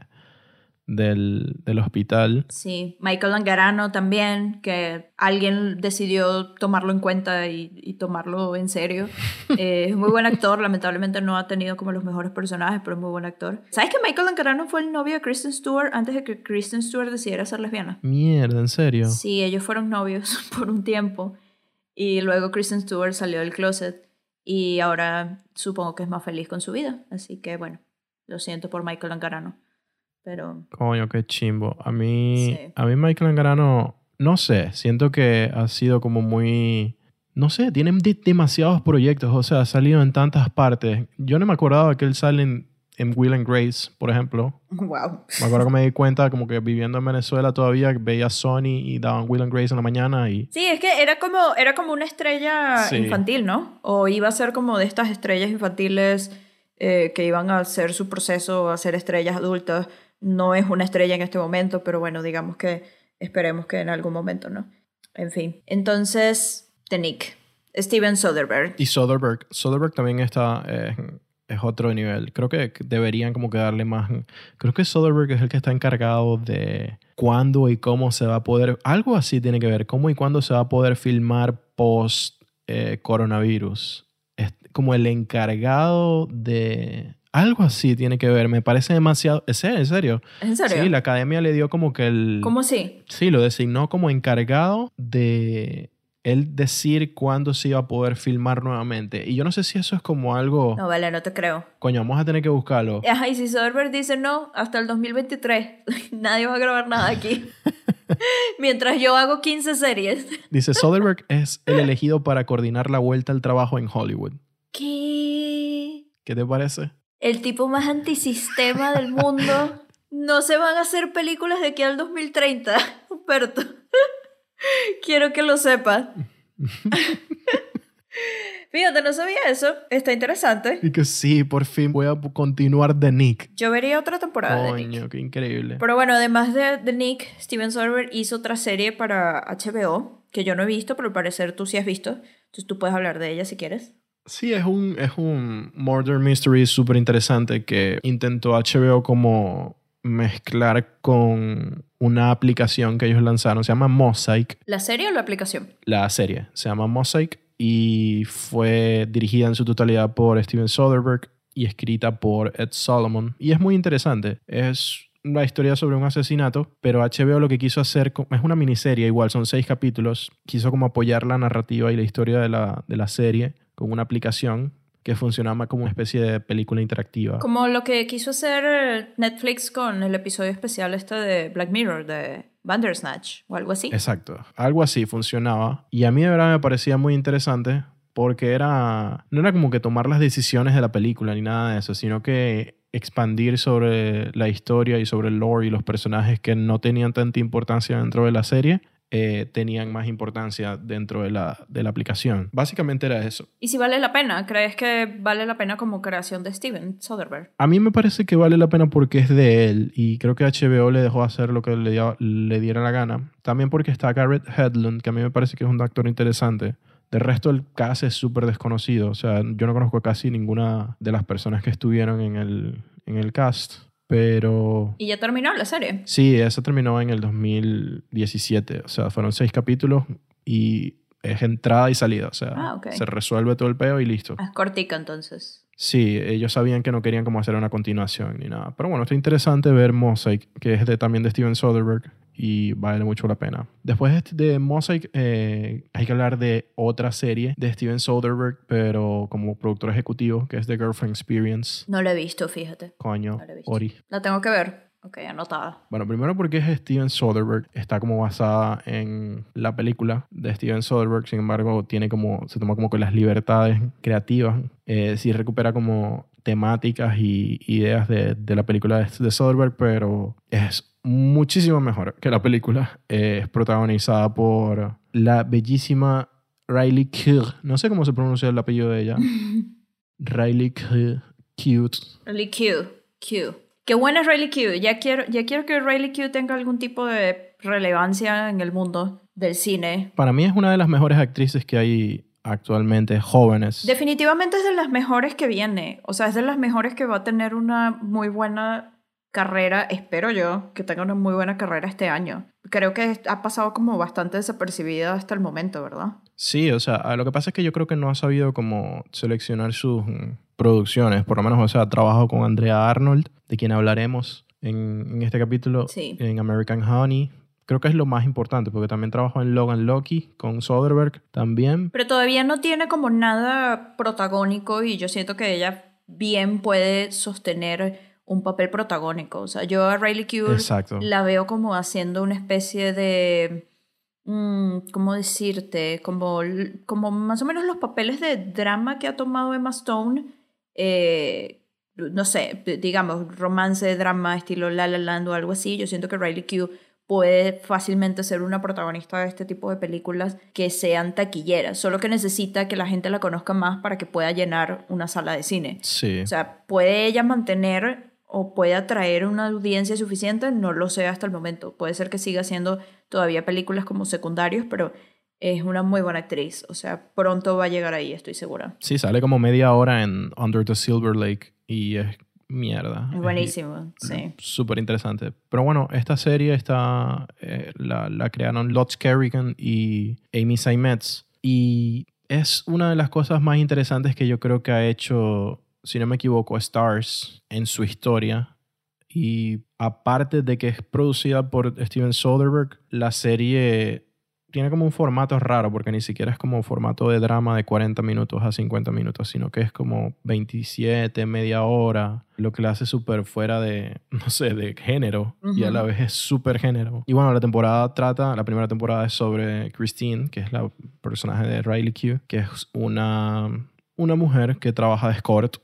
del, del hospital. Sí, Michael Angarano también, que alguien decidió tomarlo en cuenta y, y tomarlo en serio. (laughs) Eh, es muy buen actor, lamentablemente no ha tenido como los mejores personajes, pero es muy buen actor. ¿Sabes que Michael Angarano fue el novio de Kristen Stewart antes de que Kristen Stewart decidiera ser lesbiana? Mierda, ¿en serio? Sí, ellos fueron novios (laughs) por un tiempo y luego Kristen Stewart salió del closet y ahora supongo que es más feliz con su vida. Así que bueno, lo siento por Michael Angarano, pero Coño, qué chimbo. A mí, Sí. a mí Michael Angarano, no sé, siento que ha sido como muy... No sé, tiene de- demasiados proyectos, o sea, ha salido en tantas partes. Yo no me acordaba que él sale en, en Will and Grace, por ejemplo. wow. Me acuerdo que me di cuenta como que viviendo en Venezuela todavía veía Sony y daban Will and Grace en la mañana y... Sí, es que era como, era como una estrella Sí. infantil, ¿no? O iba a ser como de estas estrellas infantiles eh, que iban a hacer su proceso a ser estrellas adultas. No es una estrella en este momento, pero bueno, digamos que esperemos que en algún momento, ¿no? En fin. Entonces, The Nick. Steven Soderbergh. Y Soderbergh. Soderbergh también está... eh, es otro nivel. Creo que deberían como que darle más... Creo que Soderbergh es el que está encargado de cuándo y cómo se va a poder... Algo así tiene que ver. Cómo y cuándo se va a poder filmar post eh, coronavirus. Es como el encargado de... Algo así tiene que ver. Me parece demasiado... ¿Es en serio? ¿En serio? Sí, la academia le dio como que el... ¿Cómo sí? Sí, lo designó como encargado de él decir cuándo se iba a poder filmar nuevamente. Y yo no sé si eso es como algo... No, vale, no te creo. Coño, vamos a tener que buscarlo. Ajá, y si Soderbergh dice no, hasta el 2023, (laughs) nadie va a grabar nada aquí. (laughs) Mientras yo hago 15 series. Dice, (laughs) Soderbergh es el elegido para coordinar la vuelta al trabajo en Hollywood. ¿Qué? ¿Qué te parece? El tipo más antisistema del mundo. No se van a hacer películas de aquí al 2030, (laughs) Humberto. Quiero que lo sepas. (laughs) Fíjate, no sabía eso. Está interesante. Y que sí, por fin voy a continuar de Nick. Yo vería otra temporada de Nick. Coño, qué increíble. Pero bueno, además de, de Nick, Steven Soderbergh hizo otra serie para HBO que yo no he visto, pero al parecer tú sí has visto. Entonces tú puedes hablar de ella si quieres. Sí, es un, es un murder mystery súper interesante que intentó HBO como mezclar con una aplicación que ellos lanzaron. Se llama Mosaic. ¿La serie o la aplicación? La serie se llama Mosaic y fue dirigida en su totalidad por Steven Soderbergh y escrita por Ed Solomon. Y es muy interesante. Es la historia sobre un asesinato, pero HBO lo que quiso hacer es una miniserie, igual son seis capítulos. Quiso como apoyar la narrativa y la historia de la, de la serie con una aplicación que funcionaba como una especie de película interactiva. Como lo que quiso hacer Netflix con el episodio especial este de Black Mirror, de Bandersnatch o algo así. Exacto. Algo así funcionaba. Y a mí de verdad me parecía muy interesante porque era... No era como que tomar las decisiones de la película ni nada de eso, sino que expandir sobre la historia y sobre el lore y los personajes que no tenían tanta importancia dentro de la serie, eh, tenían más importancia dentro de la, de la aplicación. Básicamente era eso. ¿Y si vale la pena? ¿Crees que vale la pena como creación de Steven Soderbergh? A mí me parece que vale la pena porque es de él y creo que HBO le dejó hacer lo que le, dio- le diera la gana. También porque está Garrett Hedlund, que a mí me parece que es un actor interesante. Del resto el cast es súper desconocido. O sea, yo no conozco casi ninguna de las personas que estuvieron en el, en el cast. Pero Y ya terminó la serie. sí, esa terminó en el 2017. O sea, fueron seis capítulos y es entrada y salida. O sea, Ah, ok. se resuelve todo el peo y listo. Es cortica entonces. Sí, ellos sabían que no querían como hacer una continuación ni nada. Pero bueno, está interesante ver Mosaic, que es de, también de Steven Soderbergh y vale mucho la pena. Después de- Mosaic eh, hay que hablar de otra serie de Steven Soderbergh, pero como productor ejecutivo, que es The Girlfriend Experience. No la he visto, fíjate. Coño, No he visto. Ori. La tengo que ver. Ok, anotada. Bueno, primero porque es Steven Soderbergh, está como basada en la película de Steven Soderbergh, sin embargo, tiene como, se toma como que las libertades creativas, eh, sí recupera como temáticas y ideas de, de la película de, de Soderbergh, pero es muchísimo mejor que la película. Eh, es protagonizada por la bellísima Riley Keough, no sé cómo se pronuncia el apellido de ella, (laughs) Riley Keough. Cute. Riley Q. Q. Qué buena es Riley Q. Ya quiero, ya quiero que Riley Q tenga algún tipo de relevancia en el mundo del cine. Para mí es una de las mejores actrices que hay actualmente, jóvenes. Definitivamente es de las mejores que viene. O sea, es de las mejores que va a tener una muy buena carrera, espero yo, que tenga una muy buena carrera este año. Creo que ha pasado como bastante desapercibida hasta el momento, ¿verdad? Sí, o sea, a- lo que pasa es que yo creo que no ha sabido como seleccionar sus producciones. Por lo menos, o sea, ha trabajado con Andrea Arnold, de quien hablaremos en, en este capítulo, Sí. en American Honey. Creo que es lo más importante, porque también trabajó en Logan Loki con Soderbergh también. Pero todavía no tiene como nada protagónico y yo siento que ella bien puede sostener un papel protagónico. O sea, yo a Riley Q Exacto. la veo como haciendo una especie de... mm, ¿Cómo decirte? Como, como más o menos los papeles de drama que ha tomado Emma Stone. eh, no sé, digamos, romance, drama, estilo La La Land o algo así. Yo siento que Riley Q puede fácilmente ser una protagonista de este tipo de películas que sean taquilleras, solo que necesita que la gente la conozca más para que pueda llenar una sala de cine. Sí. O sea, ¿puede ella mantener o puede atraer una audiencia suficiente? No lo sé hasta el momento. Puede ser que siga haciendo todavía películas como secundarios, pero es una muy buena actriz. O sea, pronto va a llegar ahí, estoy segura. Sí, sale como media hora en Under the Silver Lake y es mierda. Es buenísimo, sí. Súper interesante. Pero bueno, esta serie está, eh, la, la crearon Lutz Kerrigan y Amy Seimetz. Y es una de las cosas más interesantes que yo creo que ha hecho, si no me equivoco, Stars en su historia. Y aparte de que es producida por Steven Soderbergh, la serie tiene como un formato raro, porque ni siquiera es como un formato de drama de 40 minutos a 50 minutos, sino que es como 27, media hora, lo que la hace súper fuera de, (laughs) no sé, de género, y a la vez es súper género. Y bueno, la temporada trata, la primera temporada es sobre Christine, que es la personaje de Riley Q, que es una, una mujer que trabaja de escort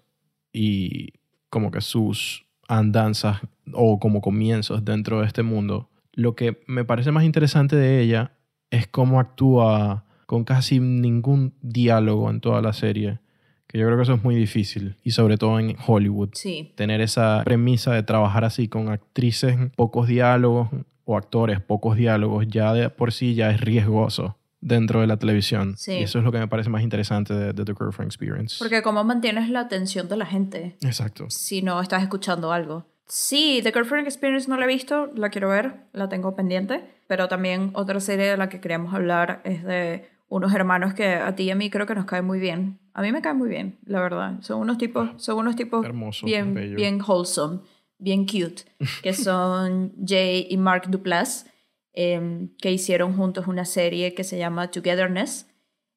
y como que sus andanzas o como comienzos dentro de este mundo. Lo que me parece más interesante de ella es cómo actúa con casi ningún diálogo en toda la serie, que yo creo que eso es muy difícil, y sobre todo en Hollywood. Sí. Tener esa premisa de trabajar así con actrices, pocos diálogos, o actores, pocos diálogos, ya de por sí ya es riesgoso dentro de la televisión. Sí. Y eso es lo que me parece más interesante de, de The Girlfriend Experience. Porque cómo mantienes la atención de la gente Exacto. si no estás escuchando algo. Sí, The Girlfriend Experience no la he visto, la quiero ver, la tengo pendiente, pero también otra serie de la que queríamos hablar es de unos hermanos que a ti y a mí creo que nos caen muy bien. A mí me caen muy bien, la verdad. Son unos tipos, son unos tipos Hermoso, bien, bello. bien wholesome, bien cute, que son (laughs) Jay y Mark Duplass, em, que hicieron juntos una serie que se llama Togetherness,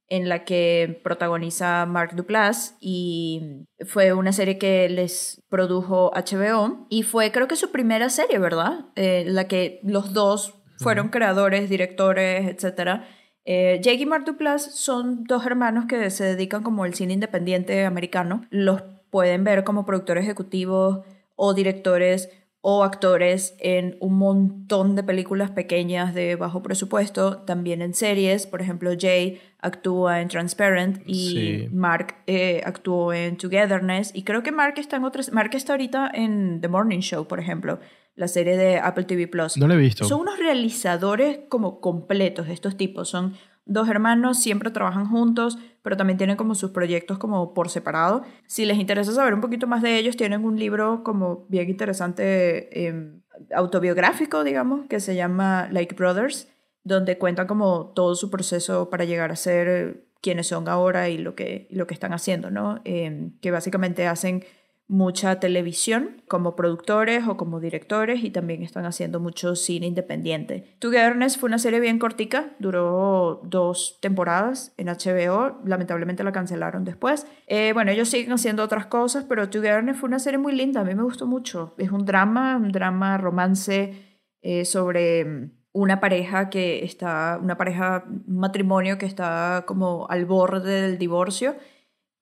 en la que protagoniza Mark Duplass y fue una serie que les produjo HBO y fue creo que su primera serie, ¿verdad? Eh, la que los dos fueron creadores, directores, etc. Eh, Jake y Mark Duplass son dos hermanos que se dedican como al cine independiente americano. Los pueden ver como productores ejecutivos o directores o actores en un montón de películas pequeñas de bajo presupuesto, también en series. Por ejemplo, Jay actúa en Transparent y Sí. Mark eh, actuó en Togetherness. Y creo que Mark está en otras. Mark está ahorita en The Morning Show, por ejemplo, la serie de Apple TV Plus. No lo he visto. Son unos realizadores como completos de estos tipos. Son dos hermanos, siempre trabajan juntos, pero también tienen como sus proyectos como por separado. Si les interesa saber un poquito más de ellos, tienen un libro como bien interesante, eh, autobiográfico, digamos, que se llama Like Brothers, donde cuentan como todo su proceso para llegar a ser quienes son ahora y lo que, lo que están haciendo, ¿no? Eh, que básicamente hacen mucha televisión como productores o como directores y también están haciendo mucho cine independiente. Togetherness fue una serie bien cortica, duró dos temporadas en HBO, lamentablemente la cancelaron después. Eh, bueno, ellos siguen haciendo otras cosas, pero Togetherness fue una serie muy linda, a mí me gustó mucho. Es un drama, un drama romance eh, sobre una pareja que está, una pareja, un matrimonio que está como al borde del divorcio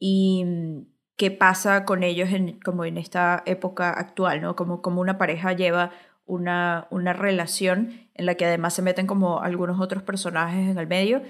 y qué pasa con ellos en, como en esta época actual, ¿no? Como, como una pareja lleva una, una relación en la que además se meten como algunos otros personajes en el medio.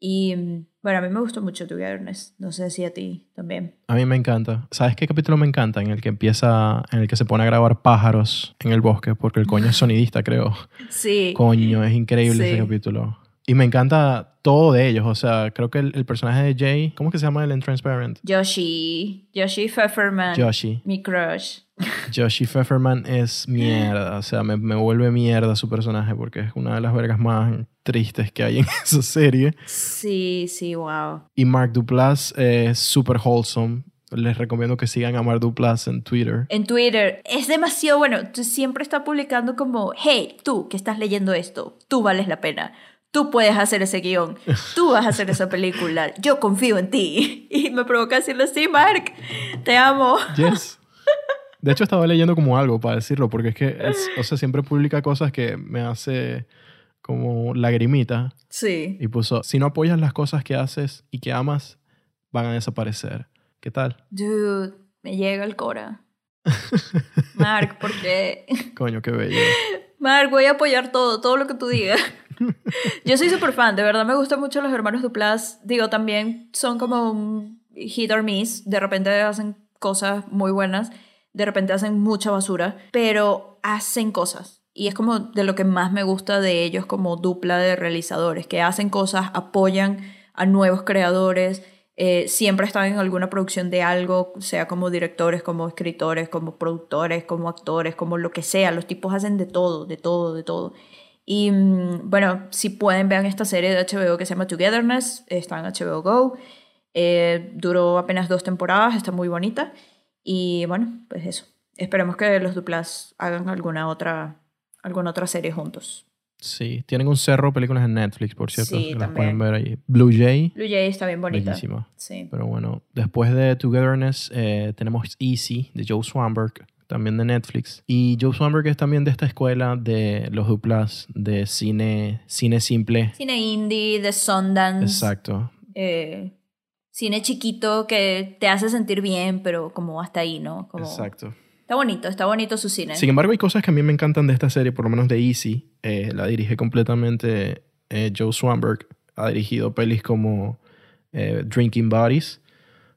Y bueno, a mí me gustó mucho Togetherness. No sé si a ti también. A mí me encanta. ¿Sabes qué capítulo me encanta? En el que empieza, en el que se pone a grabar pájaros en el bosque, porque el coño es sonidista, creo. (laughs) Sí. Coño, es increíble Sí. ese capítulo. Y me encanta todo de ellos. O sea, creo que el, el personaje de Jay, ¿cómo es que se llama él en Transparent? Yoshi. Yoshi Pfefferman. Joshi. Mi crush. (laughs) Joshi Pfefferman es mierda. O sea, me, me vuelve mierda su personaje porque es una de las vergas más tristes que hay en (laughs) esa serie. Sí, sí, wow. Y Mark Duplass es super wholesome. Les recomiendo que sigan a Mark Duplass en Twitter. En Twitter es demasiado bueno. Siempre está publicando como, hey, tú que estás leyendo esto, tú vales la pena. Tú puedes hacer ese guion. Tú vas a hacer esa (laughs) película. Yo confío en ti. Y me provoca decirle, sí, Mark, te amo. Yes. (laughs) De hecho, estaba leyendo como algo para decirlo, porque es que, es- o sea, siempre publica cosas que me hace como lagrimita. Sí. Y puso, si no apoyas las cosas que haces y que amas, van a desaparecer. ¿Qué tal? Dude, me llega el cora. (laughs) Mark, porque... Coño, qué bello. Mark, voy a apoyar todo, todo lo que tú digas. Yo soy súper fan, de verdad me gustan mucho los hermanos Duplas. Digo, también son como un hit or miss. De repente hacen cosas muy buenas, de repente hacen mucha basura, pero hacen cosas. Y es como de lo que más me gusta de ellos como dupla de realizadores, que hacen cosas, apoyan a nuevos creadores, eh, siempre están en alguna producción de algo, sea como directores, como escritores, como productores, como actores, como lo que sea. Los tipos hacen de todo, de todo, de todo. Y mm, bueno, si pueden, vean esta serie de HBO que se llama Togetherness, está en HBO Go. Eh, duró apenas dos temporadas, está muy bonita. Y bueno, pues eso. Esperemos que los Duplas hagan alguna otra, alguna otra serie juntos. Sí, tienen un cerro películas en Netflix, por cierto. Sí, las pueden ver ahí. Blue Jay, Blue Jay está bien bonita. bellísima. Sí. Pero bueno, después de Togetherness eh, tenemos Easy de Joe Swanberg, también de Netflix. Y Joe Swanberg es también de esta escuela de los duplas de cine, cine simple. Cine indie, de Sundance. Exacto. eh, cine chiquito que te hace sentir bien, pero como hasta ahí, ¿no? Como, Exacto. Está bonito, está bonito su cine. Sin embargo, hay cosas que a mí me encantan de esta serie, por lo menos de Easy. Eh, la dirige completamente eh, Joe Swanberg. Ha dirigido pelis como eh, Drinking Bodies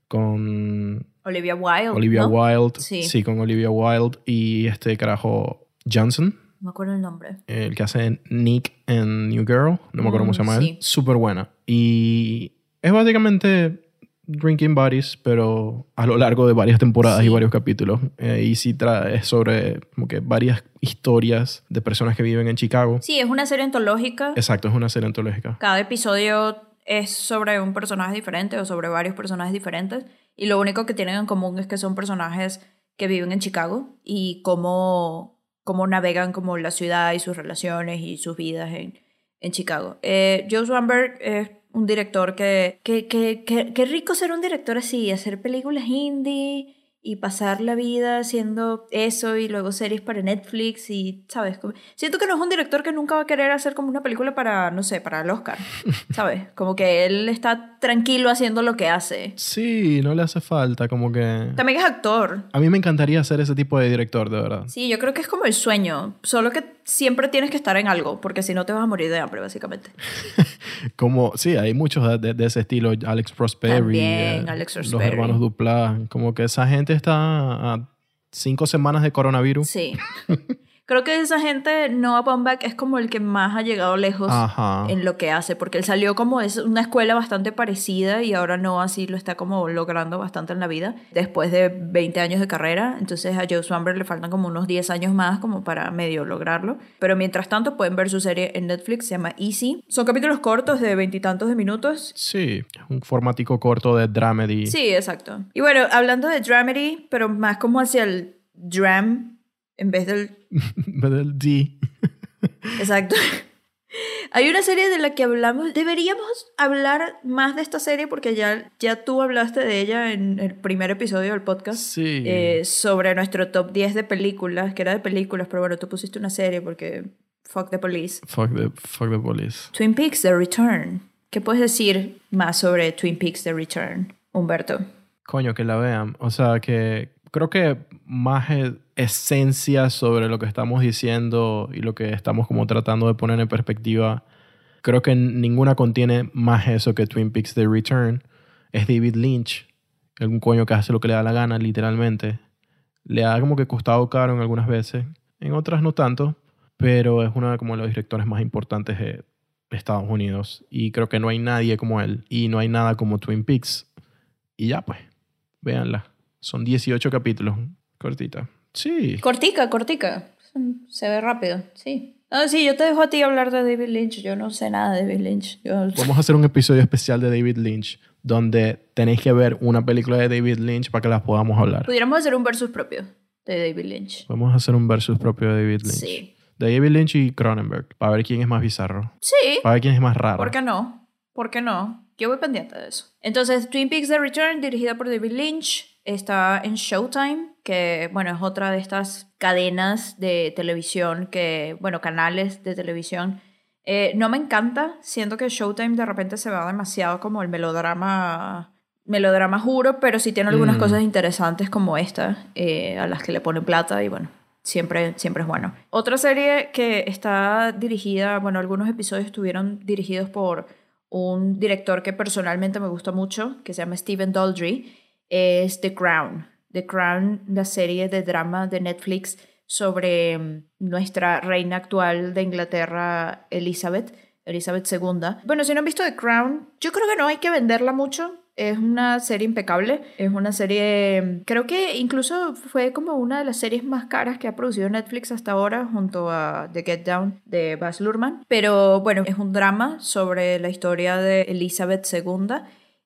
con Olivia Wilde. Olivia ¿no? Wilde. Sí. con Olivia Wilde y este carajo Johnson. No me acuerdo el nombre. el que hace Nick en New Girl, no me acuerdo cómo se llama Mm, él, sí. súper buena. Y es básicamente Drinking Buddies, pero a lo largo de varias temporadas Sí. y varios capítulos. Eh, y sí trae sobre como que varias historias de personas que viven en Chicago. Sí, es una serie antológica. Exacto, es una serie antológica. Cada episodio es sobre un personaje diferente o sobre varios personajes diferentes. Y lo único que tienen en común es que son personajes que viven en Chicago y cómo, cómo navegan como la ciudad y sus relaciones y sus vidas en, en Chicago. Eh, Joe Swanberg es un director que, que, que, que, que rico ser un director así, hacer películas indie y pasar la vida haciendo eso y luego series para Netflix y, ¿sabes? Como- siento que no es un director que nunca va a querer hacer como una película para, no sé, para el Oscar, (laughs) ¿sabes? Como que él está tranquilo haciendo lo que hace. Sí, no le hace falta, como que... También es actor. A mí me encantaría ser ese tipo de director, de verdad. Sí, yo creo que es como el sueño, solo que siempre tienes que estar en algo, porque si no te vas a morir de hambre, básicamente. (laughs) Como, sí, hay muchos de, de- ese estilo, Alex Prosperi, También, eh, Alex los Prosperi. hermanos Duplas, como que esa gente está a cinco semanas de coronavirus. Sí. (laughs) Creo que esa gente, Noah Baumbach es como el que más ha llegado lejos Ajá. en lo que hace, porque él salió como es una escuela bastante parecida y ahora Noah sí lo está como logrando bastante en la vida, después de 20 años de carrera, entonces a Joe Swamber le faltan como unos 10 años más como para medio lograrlo, pero mientras tanto pueden ver su serie en Netflix, se llama Easy. Son capítulos cortos de veintitantos de minutos Sí, es un formatico corto de dramedy. Sí, exacto. Y bueno, hablando de dramedy, pero más como hacia el dram en vez del... Del D. Exacto. (laughs) Hay una serie de la que hablamos. Deberíamos hablar más de esta serie porque ya, ya tú hablaste de ella en el primer episodio del podcast. Sí. eh, sobre nuestro top 10 de películas, que era de películas, pero bueno, tú pusiste una serie porque fuck the police. Fuck the, fuck the police. Twin Peaks The Return. ¿Qué puedes decir más sobre Twin Peaks The Return, Humberto? Coño, que la vean. O sea, que creo que más esencia sobre lo que estamos diciendo y lo que estamos como tratando de poner en perspectiva. Creo que ninguna contiene más eso que Twin Peaks The Return. Es David Lynch, algún coño que hace lo que le da la gana, literalmente. Le ha como que costado caro en algunas veces, en otras no tanto, pero es uno de como los directores más importantes de Estados Unidos. Y creo que no hay nadie como él. Y no hay nada como Twin Peaks. Y ya pues, véanla. Son 18 capítulos, cortita. Sí. Cortica, cortica. Se ve rápido, sí. Ah, sí, yo te dejo a ti hablar de David Lynch. Yo no sé nada de David Lynch. Yo... Vamos a hacer un episodio especial de David Lynch donde tenéis que ver una película de David Lynch para que las podamos hablar. Pudiéramos hacer un versus propio de David Lynch. Vamos a hacer un versus propio de David Lynch. Sí. De David Lynch y Cronenberg. Para ver quién es más bizarro. Sí. Para ver quién es más raro. ¿Por qué no? ¿Por qué no? Yo voy pendiente de eso. Entonces, Twin Peaks The Return, dirigida por David Lynch, está en Showtime, que, bueno, es otra de estas cadenas de televisión que, bueno, canales de televisión. Eh, no me encanta, siento que Showtime de repente se va demasiado como el melodrama, melodrama juro, pero sí tiene algunas Mm. cosas interesantes como esta, eh, a las que le ponen plata y bueno, siempre, siempre es bueno. Otra serie que está dirigida, bueno, algunos episodios estuvieron dirigidos por un director que personalmente me gusta mucho, que se llama Stephen Daldry, es The Crown. The Crown, la serie de drama de Netflix sobre mm, nuestra reina actual de Inglaterra, Elizabeth, Elizabeth II. Bueno, si no han visto The Crown, yo creo que no hay que venderla mucho. Es una serie impecable. Es una serie, mm, creo que incluso fue como una de las series más caras que ha producido Netflix hasta ahora, junto a The Get Down de Baz Luhrmann. Pero bueno, es un drama sobre la historia de Elizabeth II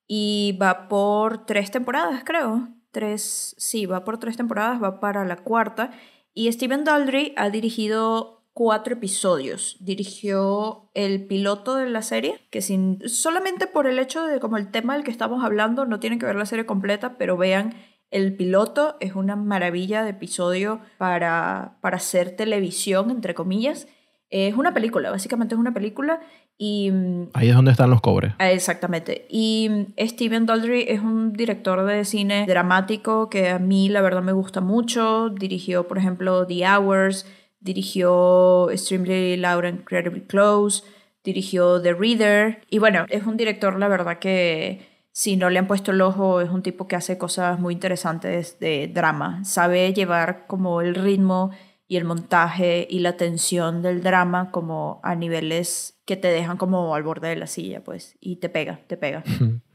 y va por tres temporadas, creo. Tres, sí, va por tres temporadas, va para la cuarta. Y Steven Daldry ha dirigido cuatro episodios. Dirigió el piloto de la serie, que sin, solamente por el hecho de como el tema del que estamos hablando, no tienen que ver la serie completa, pero vean, el piloto es una maravilla de episodio para, para hacer televisión, entre comillas. Es una película, básicamente es una película y mm, Ahí es donde están los cobres. Ah, Exactamente. Y mm, Steven Daldry es un director de cine dramático que a mí la verdad me gusta mucho. Dirigió, por ejemplo, The Hours, dirigió Extremely Loud and Incredibly Close, dirigió The Reader. Y bueno, es un director, la verdad, que si no le han puesto el ojo, es un tipo que hace cosas muy interesantes de drama. Sabe llevar como el ritmo y el montaje y la tensión del drama como a niveles que te dejan como al borde de la silla, pues, y te pega, te pega.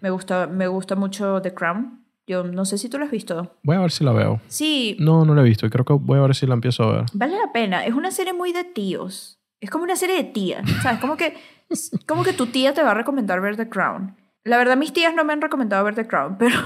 me gusta, me gusta mucho The Crown. Yo no sé si tú lo has visto. Voy a ver si la veo. Sí, No, no la he visto y creo que voy a ver si la empiezo a ver. vale la pena. Es una serie muy de tíos. Es como una serie de tía. ¿Sabes? Como que, como que tu tía te va a recomendar ver The Crown. La verdad, mis tías no me han recomendado ver The Crown, (laughs) pero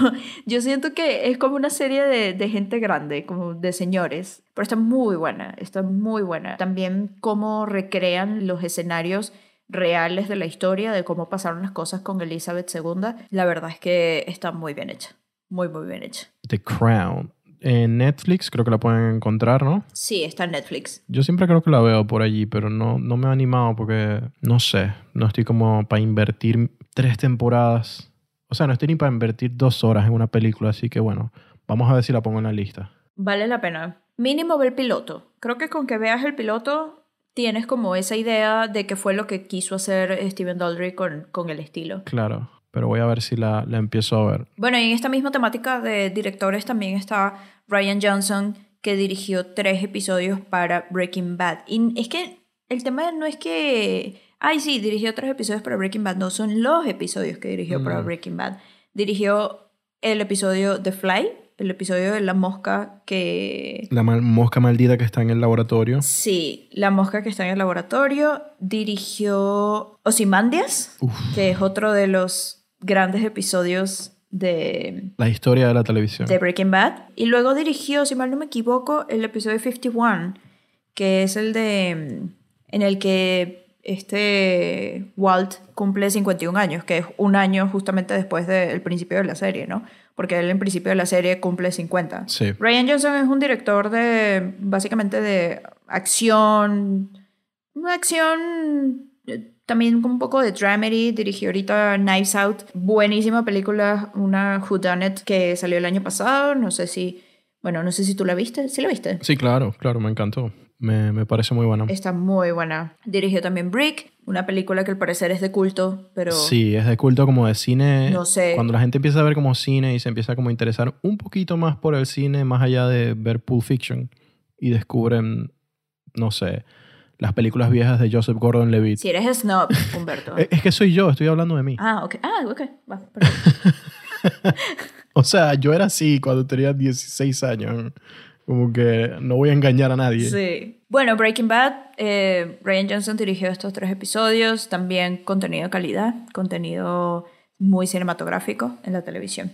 yo siento que es como una serie de, de gente grande, como de señores. Pero está muy buena, está muy buena. También cómo recrean los escenarios reales de la historia, de cómo pasaron las cosas con Elizabeth II. La verdad es que está muy bien hecha. Muy, muy bien hecha. The Crown. En Netflix creo que la pueden encontrar, ¿no? Sí, está en Netflix. Yo siempre creo que la veo por allí, pero no, no me he animado porque, no sé, no estoy como para invertir tres temporadas. O sea, no estoy ni para invertir dos horas en una película, así que bueno, vamos a ver si la pongo en la lista. Vale la pena. Mínimo ver piloto. Creo que con que veas el piloto tienes como esa idea de qué fue lo que quiso hacer Steven Daldry con, con el estilo. Claro, pero voy a ver si la, la empiezo a ver. Bueno, y en esta misma temática de directores también está Ryan Johnson, que dirigió tres episodios para Breaking Bad. Y es que el tema no es que, ay sí, dirigió tres episodios para Breaking Bad, no, son los episodios que dirigió para Mm. Breaking Bad. Dirigió el episodio The Fly, el episodio de la mosca que... La mal- mosca maldita que está en el laboratorio. Sí, la mosca que está en el laboratorio. Dirigió Ozymandias, Uf. que es otro de los grandes episodios de, La historia de la televisión. de Breaking Bad. Y luego dirigió, si mal no me equivoco, el episodio 51, que es el de. en el que este Walt cumple 51 años, que es un año justamente después del principio de la serie, ¿no? Porque él en principio de la serie cumple 50. Sí. Ryan Johnson es un director de, básicamente, de acción, una acción eh, también con un poco de dramedy. Dirigió ahorita Knives Out, buenísima película, una whodunit que salió el año pasado. No sé si, bueno, no sé si tú la viste. ¿Sí la viste? Sí, claro, claro, me encantó. Me, me parece muy buena. Está muy buena. Dirigió también Brick, una película que al parecer es de culto, pero Sí, es de culto como de cine. No sé. Cuando la gente empieza a ver como cine y se empieza como a interesar un poquito más por el cine, más allá de ver Pulp Fiction, y descubren, no sé, las películas viejas de Joseph Gordon-Levitt. si eres snob, (laughs) Humberto. Es que soy yo, estoy hablando de mí. ah, ok. Ah, ok. Va. (laughs) O sea, yo era así cuando tenía 16 años. Como que no voy a engañar a nadie. Sí. Bueno, Breaking Bad, eh, Ryan Johnson dirigió estos tres episodios, también contenido de calidad, contenido muy cinematográfico en la televisión.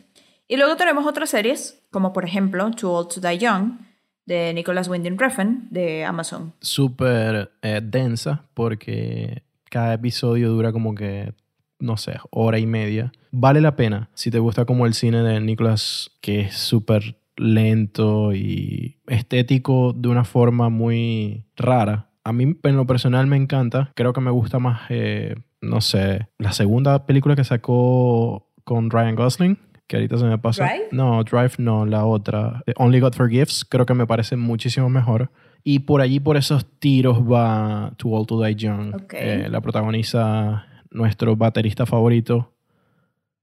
Y luego tenemos otras series, como por ejemplo Too Old to Die Young, de Nicholas Winding Refn, de Amazon. Súper eh, densa porque cada episodio dura como que, no sé, hora y media. Vale la pena si te gusta como el cine de Nicholas, que es súper lento y estético de una forma muy rara. A mí en lo personal me encanta. Creo que me gusta más, eh, no sé, la segunda película que sacó con Ryan Gosling, que ahorita se me pasa. ¿Drive? No, Drive no, la otra. Eh, Only God Forgives, creo que me parece muchísimo mejor. Y por allí, por esos tiros, va To All to Die Young. Ok. Eh, la protagoniza nuestro baterista favorito.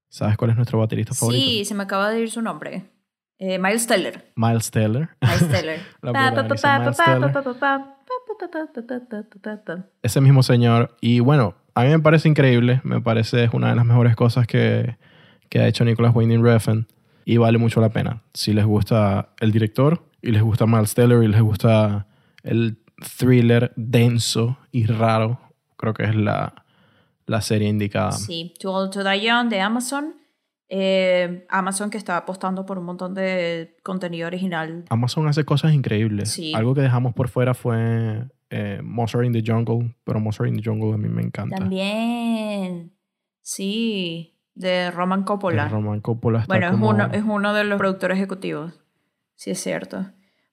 ¿Sabes cuál es nuestro baterista favorito? Sí, se me acaba de ir su nombre. Eh, Miles Teller. Miles Teller. Miles (laughs) Teller. Ese mismo señor. Y bueno, a mí me parece increíble. Me parece es una de las mejores cosas que, que ha hecho Nicholas Winding Refn. Y vale mucho la pena. Si les gusta el director, y les gusta Miles Teller, y les gusta el thriller denso y raro, creo que es la, la serie indicada. Sí, To All To Die Young de Amazon eh, Amazon que está apostando por un montón de contenido original. Amazon hace cosas increíbles. Sí. Algo que dejamos por fuera fue eh, Monster in the Jungle, pero Monster in the Jungle a mí me encanta. También, sí, de Roman Coppola. El Roman Coppola está Bueno, como... es, uno, es uno de los productores ejecutivos. Sí, es cierto.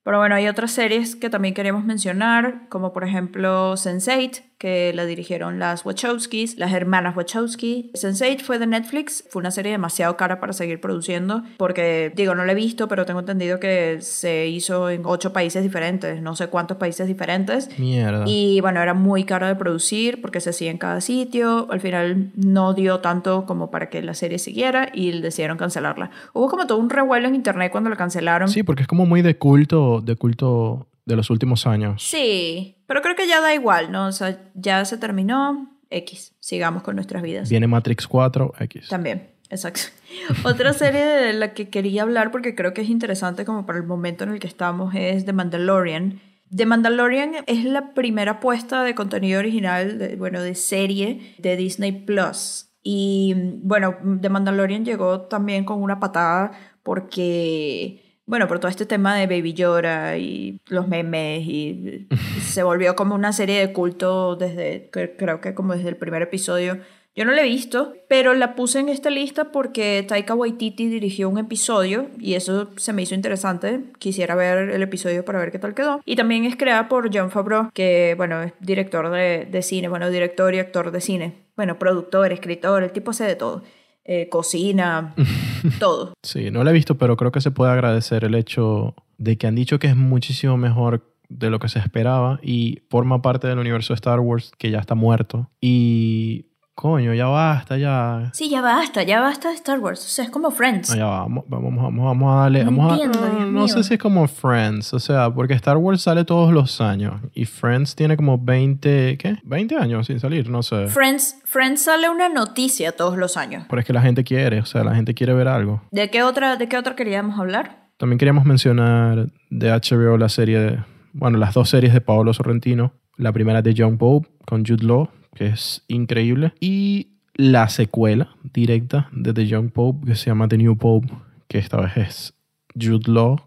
Pero bueno, hay otras series que también queremos mencionar, como por ejemplo Sense8, que la dirigieron las Wachowskis, las hermanas Wachowski. Sense8 fue de Netflix, fue una serie demasiado cara para seguir produciendo, porque digo, no la he visto, pero tengo entendido que se hizo en ocho países diferentes, no sé cuántos países diferentes. Mierda. Y bueno, era muy caro de producir porque se hacía en cada sitio. Al final no dio tanto como para que la serie siguiera y decidieron cancelarla. Hubo como todo un revuelo en internet cuando la cancelaron. Sí, porque es como muy de culto, de culto de los últimos años. Sí, pero creo que ya da igual, ¿no? O sea, ya se terminó. X, sigamos con nuestras vidas. Viene Matrix 4, X. También, exacto. (laughs) Otra serie de la que quería hablar porque creo que es interesante como para el momento en el que estamos es The Mandalorian. The Mandalorian es la primera apuesta de contenido original, de, bueno, de serie de Disney Plus. Y bueno, The Mandalorian llegó también con una patada porque, bueno, por todo este tema de Baby Yoda y los memes y (laughs) se volvió como una serie de culto desde, cre- creo que como desde el primer episodio. Yo no la he visto, pero la puse en esta lista porque Taika Waititi dirigió un episodio y eso se me hizo interesante. Quisiera ver el episodio para ver qué tal quedó. Y también es creada por John Favreau, que, bueno, es director de, de cine, bueno, director y actor de cine. Bueno, productor, escritor, el tipo hace de todo. Eh, cocina, (laughs) todo. Sí, no la he visto, pero creo que se puede agradecer el hecho de que han dicho que es muchísimo mejor de lo que se esperaba y forma parte del universo de Star Wars que ya está muerto. Y coño, ya basta, ya. Sí, ya basta, ya basta de Star Wars. O sea, es como Friends. No, ya va, vamos, vamos, vamos, vamos a darle. No vamos a- entiendo, no, Dios no sé si es como Friends, o sea, porque Star Wars sale todos los años y Friends tiene como 20, ¿qué? 20 años sin salir, no sé. Friends, Friends sale una noticia todos los años. Pero es que la gente quiere, o sea, la gente quiere ver algo. ¿De qué otra, de qué otra queríamos hablar? También queríamos mencionar de HBO la serie, de- bueno, las dos series de Paolo Sorrentino. La primera de John Pope con Jude Law, que es increíble. Y la secuela directa de The Young Pope, que se llama The New Pope, que esta vez es Jude Law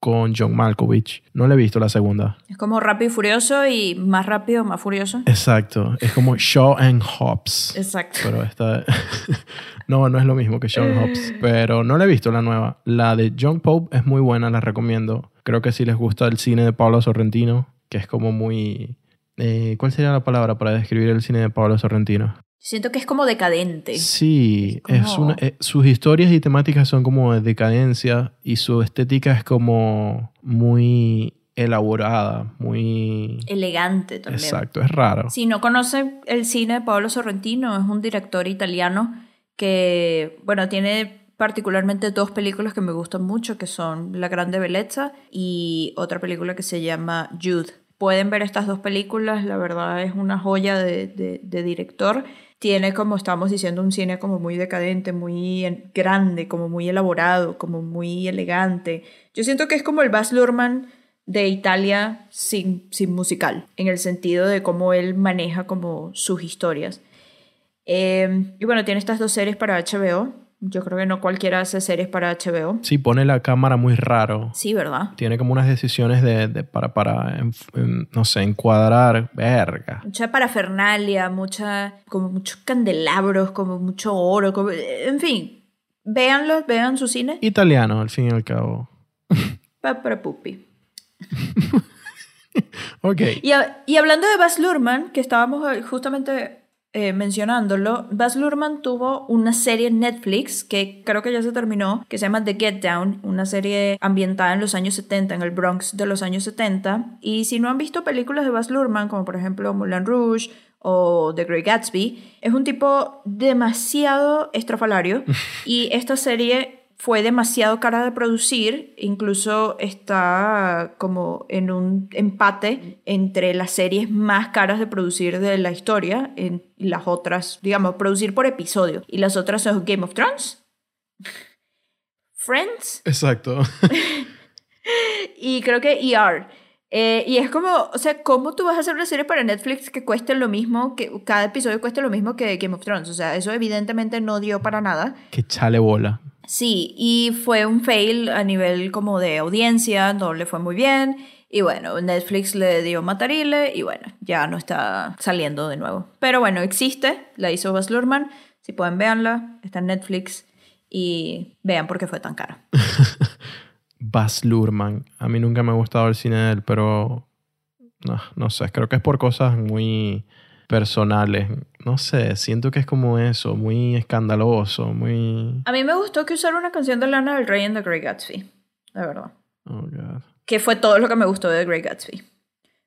con John Malkovich. No le he visto la segunda. Es como Rápido y Furioso y más rápido, más furioso. Exacto. Es como Shaw and Hobbs. Exacto. Pero esta... (laughs) no, no es lo mismo que Sean Hobbs. Pero no la he visto la nueva. La de John Pope es muy buena, la recomiendo. Creo que si les gusta el cine de Pablo Sorrentino, que es como muy... eh, ¿Cuál sería la palabra para describir el cine de Pablo Sorrentino? Siento que es como decadente. Sí, Es una, eh, sus historias y temáticas son como de decadencia y su estética es como muy elaborada, muy... Elegante también. Exacto, es raro. Si no conocen el cine de Paolo Sorrentino, es un director italiano que, bueno, tiene particularmente dos películas que me gustan mucho, que son La Grande Bellezza y otra película que se llama Jude. Pueden ver estas dos películas, la verdad es una joya de, de- director. Tiene, como estábamos diciendo, un cine como muy decadente, muy grande, como muy elaborado, como muy elegante. Yo siento que es como el Baz Luhrmann de Italia sin, sin musical, en el sentido de cómo él maneja como sus historias. Eh, y bueno, tiene estas dos series para HBO. Yo creo que no cualquiera hace series para HBO. Sí, pone la cámara muy raro. Sí, ¿verdad? Tiene como unas decisiones de, de- para, para en- en- no sé, encuadrar. Verga. Mucha parafernalia, mucha, como muchos candelabros, como mucho oro, como- en fin. Véanlo, vean su cine. Italiano, al fin y al cabo. (laughs) Pa- para pupi. (laughs) Ok. Y, a- y hablando de Baz Luhrmann, que estábamos eh, justamente eh, mencionándolo, Baz Luhrmann tuvo una serie en Netflix que creo que ya se terminó, que se llama The Get Down, una serie ambientada en los años 70, en el Bronx de los años 70. Y si no han visto películas de Baz Luhrmann, como por ejemplo Moulin Rouge o The Great Gatsby, es un tipo demasiado estrafalario (laughs) y esta serie fue demasiado cara de producir, incluso está como en un empate entre las series más caras de producir de la historia en y las otras, digamos, producir por episodio. Y las otras son Game of Thrones, Friends Exacto. (laughs) y creo que ER. Eh, y es como, o sea, ¿cómo tú vas a hacer una serie para Netflix que cueste lo mismo, que cada episodio cueste lo mismo que Game of Thrones? O sea, eso evidentemente no dio para nada. que chale bola. Sí, y fue un fail a nivel como de audiencia, no le fue muy bien. Y bueno, Netflix le dio matarile y bueno, ya no está saliendo de nuevo. Pero bueno, existe, la hizo Baz Luhrmann. Si pueden, véanla, está en Netflix y vean por qué fue tan cara. (laughs) Baz Luhrmann. A mí nunca me ha gustado el cine de él, pero no, no sé, creo que es por cosas muy personales. No sé, siento que es como eso, muy escandaloso, muy... A mí me gustó que usara una canción de Lana del Rey en The Great Gatsby, la verdad. Oh, God. Que fue todo lo que me gustó de The Great Gatsby.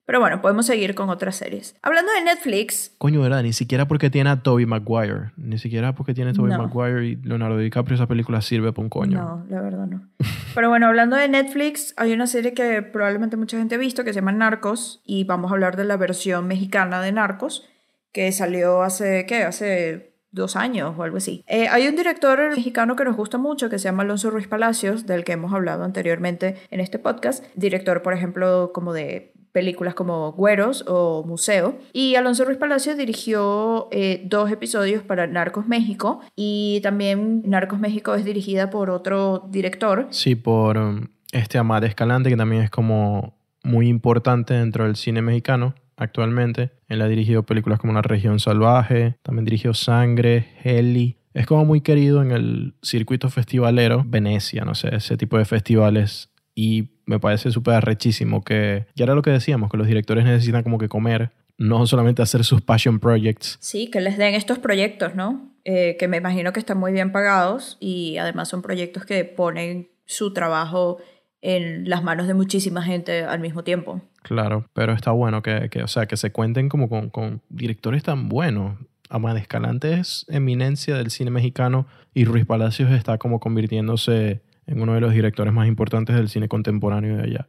Pero bueno, podemos seguir con otras series. Hablando de Netflix, Coño, ¿verdad? Ni siquiera porque tiene a Toby Maguire. Ni siquiera porque tiene a Toby No. Maguire y Leonardo DiCaprio esa película sirve para un coño. No, la verdad no. Pero bueno, hablando de Netflix, hay una serie que probablemente mucha gente ha visto que se llama Narcos y vamos a hablar de la versión mexicana de Narcos que salió hace, ¿qué? Hace dos años o algo así. Eh, hay un director mexicano que nos gusta mucho que se llama Alonso Ruiz Palacios, del que hemos hablado anteriormente en este podcast. Director, por ejemplo, como de películas como Güeros o Museo. Y Alonso Ruiz Palacios dirigió eh, dos episodios para Narcos México y también Narcos México es dirigida por otro director. Sí, por um, este Amad Escalante, que también es como muy importante dentro del cine mexicano actualmente. Él ha dirigido películas como La Región Salvaje, también dirigió Sangre, Heli. Es como muy querido en el circuito festivalero, Venecia, no sé, ese tipo de festivales. Y me parece súper arrechísimo que, ya era lo que decíamos, que los directores necesitan como que comer, no solamente hacer sus passion projects. Sí, que les den estos proyectos, ¿no? Eh, que me imagino que están muy bien pagados y además son proyectos que ponen su trabajo en las manos de muchísima gente al mismo tiempo. Claro, pero está bueno que, que, o sea, que se cuenten como con, con directores tan buenos. Amada Escalante es eminencia del cine mexicano y Ruiz Palacios está como convirtiéndose en uno de los directores más importantes del cine contemporáneo de allá.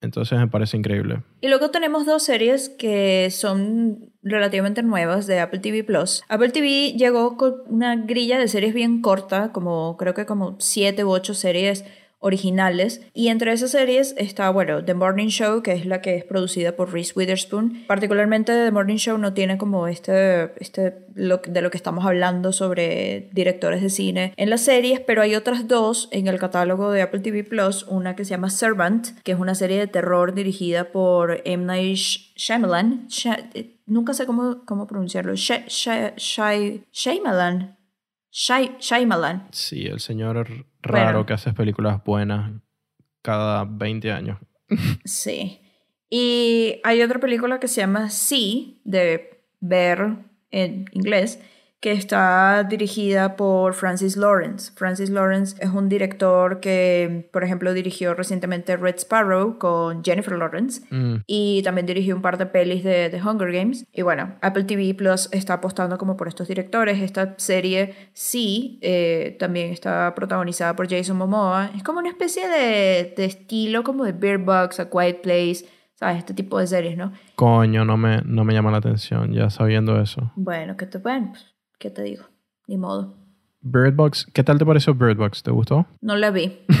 Entonces me parece increíble. Y luego tenemos dos series que son relativamente nuevas de Apple TV Plus. Apple TV llegó con una grilla de series bien corta, como creo que como siete u ocho series originales. Y entre esas series está, bueno, The Morning Show, que es la que es producida por Reese Witherspoon. Particularmente The Morning Show no tiene como este, este lo, de lo que estamos hablando sobre directores de cine en las series, pero hay otras dos en el catálogo de Apple TV Plus. Una que se llama Servant, que es una serie de terror dirigida por M. Night Shyamalan. Eh, nunca sé cómo, cómo pronunciarlo. Shyamalan. Shyamalan. Sí, el señor raro que hace películas buenas cada 20 años. (laughs) sí. Y hay otra película que se llama Sí, de ver en inglés, que está dirigida por Francis Lawrence. Francis Lawrence es un director que, por ejemplo, dirigió recientemente Red Sparrow con Jennifer Lawrence Mm. y también dirigió un par de pelis de, Hunger Games. Y bueno, Apple TV Plus está apostando como por estos directores. Esta serie sí, eh, también está protagonizada por Jason Momoa. Es como una especie de, de estilo como de Beer Box, A Quiet Place, ¿sabes? Este tipo de series, ¿no? Coño, no me, no me llama la atención ya sabiendo eso. Bueno, ¿qué te, bueno, pues, ¿qué te digo? Ni modo. Bird Box, ¿qué tal te pareció Bird Box? ¿Te gustó? No la vi. (laughs)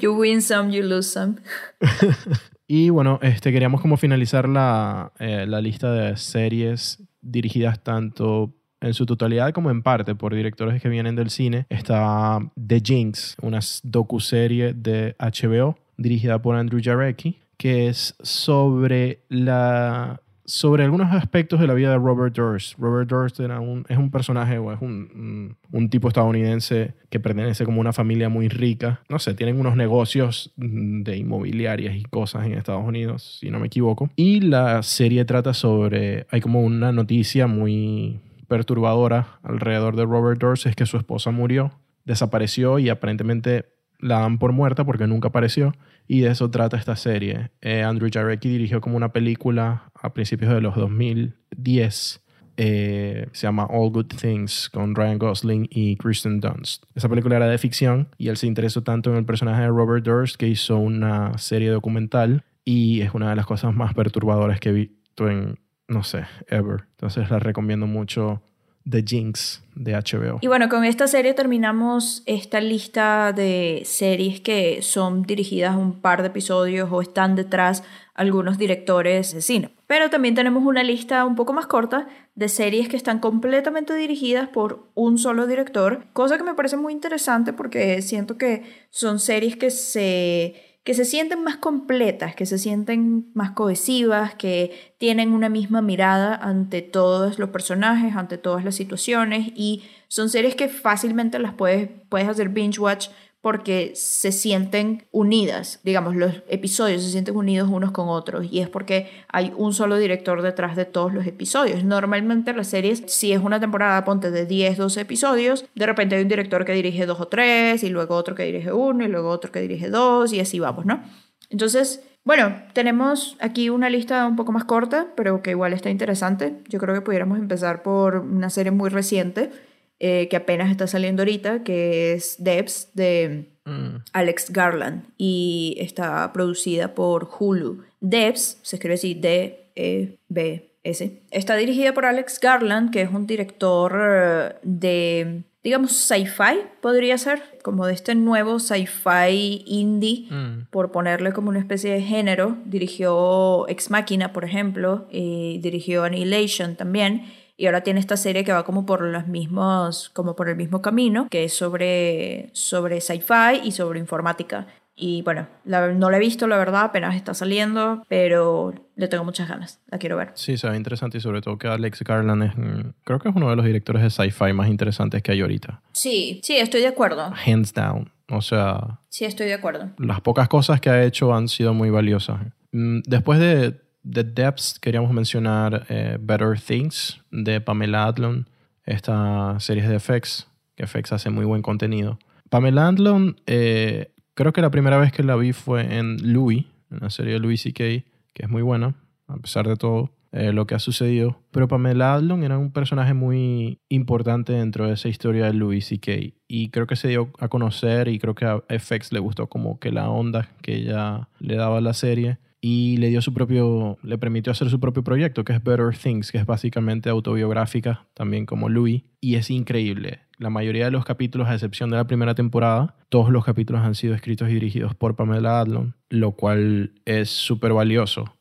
You win some, you lose some. (laughs) Y bueno, este, queríamos como finalizar la, eh, la lista de series dirigidas tanto en su totalidad como en parte por directores que vienen del cine. Está The Jinx, una docuserie de HBO dirigida por Andrew Jarecki, que es sobre la sobre algunos aspectos de la vida de Robert Durst. Robert Durst es un personaje o es un, un, tipo estadounidense que pertenece como una familia muy rica. No sé, tienen unos negocios de inmobiliarias y cosas en Estados Unidos, si no me equivoco. Y la serie trata sobre, hay como una noticia muy perturbadora alrededor de Robert Durst, es que su esposa murió, desapareció y aparentemente la dan por muerta porque nunca apareció. Y de eso trata esta serie. Eh, Andrew Jarecki dirigió como una película a principios de los 2010. eh, se llama All Good Things con Ryan Gosling y Kristen Dunst. Esa película era de ficción y él se interesó tanto en el personaje de Robert Durst que hizo una serie documental y es una de las cosas más perturbadoras que he visto en, no sé, ever. Entonces la recomiendo mucho The Jinx de HBO. Y bueno, con esta serie terminamos esta lista de series que son dirigidas un par de episodios o están detrás algunos directores de cine. Pero también tenemos una lista un poco más corta de series que están completamente dirigidas por un solo director, cosa que me parece muy interesante porque siento que son series que se que se sienten más completas, que se sienten más cohesivas, que tienen una misma mirada ante todos los personajes, ante todas las situaciones y son series que fácilmente las puedes, puedes hacer binge watch porque se sienten unidas, digamos, los episodios se sienten unidos unos con otros y es porque hay un solo director detrás de todos los episodios. Normalmente las series, si es una temporada, ponte de 10, 12 episodios, de repente hay un director que dirige dos o tres y luego otro que dirige uno y luego otro que dirige dos y así vamos, ¿no? Entonces, bueno, tenemos aquí una lista un poco más corta, pero que igual está interesante. Yo creo que pudiéramos empezar por una serie muy reciente eh, que apenas está saliendo ahorita, que es Debs de Mm. Alex Garland y está producida por Hulu. Debs, se escribe así D-E-B-S. Está dirigida por Alex Garland, que es un director eh, de, digamos, sci-fi, podría ser, como de este nuevo sci-fi indie, Mm. por ponerle como una especie de género. Dirigió Ex Machina, por ejemplo, y dirigió Annihilation también. Y ahora tiene esta serie que va como por los mismos, como por el mismo camino, que es sobre, sobre sci-fi y sobre informática. Y bueno, la- no la he visto, la verdad, apenas está saliendo, pero le tengo muchas ganas, la quiero ver. Sí, se ve interesante y sobre todo que Alex Garland es, mm, creo que es uno de los directores de sci-fi más interesantes que hay ahorita. Sí, sí, estoy de acuerdo. Hands down. O sea, Sí, estoy de acuerdo. las pocas cosas que ha hecho han sido muy valiosas. Mm, Después de The Depths, queríamos mencionar eh, Better Things de Pamela Adlon, esta serie de FX, que FX hace muy buen contenido. Pamela Adlon, eh, creo que la primera vez que la vi fue en Louis, en la serie de Louis C.K., que es muy buena, a pesar de todo. eh, lo que ha sucedido. Pero Pamela Adlon era un personaje muy importante dentro de esa historia de Louis C.K. Y creo que se dio a conocer y creo que a FX le gustó como que la onda que ella le daba a la serie y le dio su propio, le permitió hacer su propio proyecto que es Better Things, que es básicamente autobiográfica, también como Louis, y es increíble. La mayoría de los capítulos, a excepción de la primera temporada, todos los capítulos han sido escritos y dirigidos por Pamela Adlon, lo cual es súper valioso.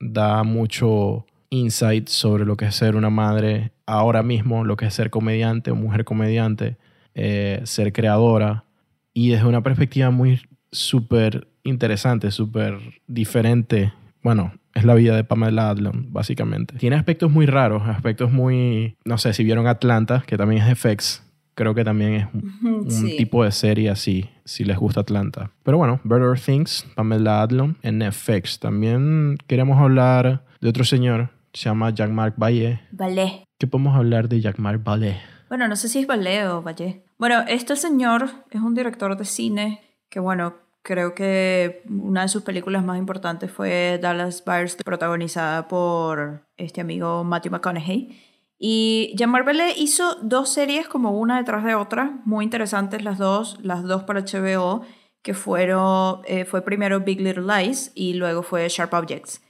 Da mucho insight sobre lo que es ser una madre ahora mismo, lo que es ser comediante o mujer comediante, eh, ser creadora, y desde una perspectiva muy súper interesante, súper diferente. Bueno, es la vida de Pamela Adlon, básicamente. Tiene aspectos muy raros, aspectos muy... No sé, si vieron Atlanta, que también es FX, creo que también es un, tipo de serie así, si les gusta Atlanta. Pero bueno, Better Things, Pamela Adlon en Netflix. También queremos hablar de otro señor, se llama Jean-Marc Vallée. Vallée. ¿Qué podemos hablar de Jean-Marc Vallée? Bueno, no sé si es Vallée o Vallée. Bueno, este señor es un director de cine que, bueno, Creo que una de sus películas más importantes fue Dallas Buyers, protagonizada por este amigo Matthew McConaughey. Y Jean Marvelle hizo dos series como una detrás de otra, muy interesantes las dos, las dos para HBO, que fueron, eh, fue primero Big Little Lies y luego fue Sharp Objects.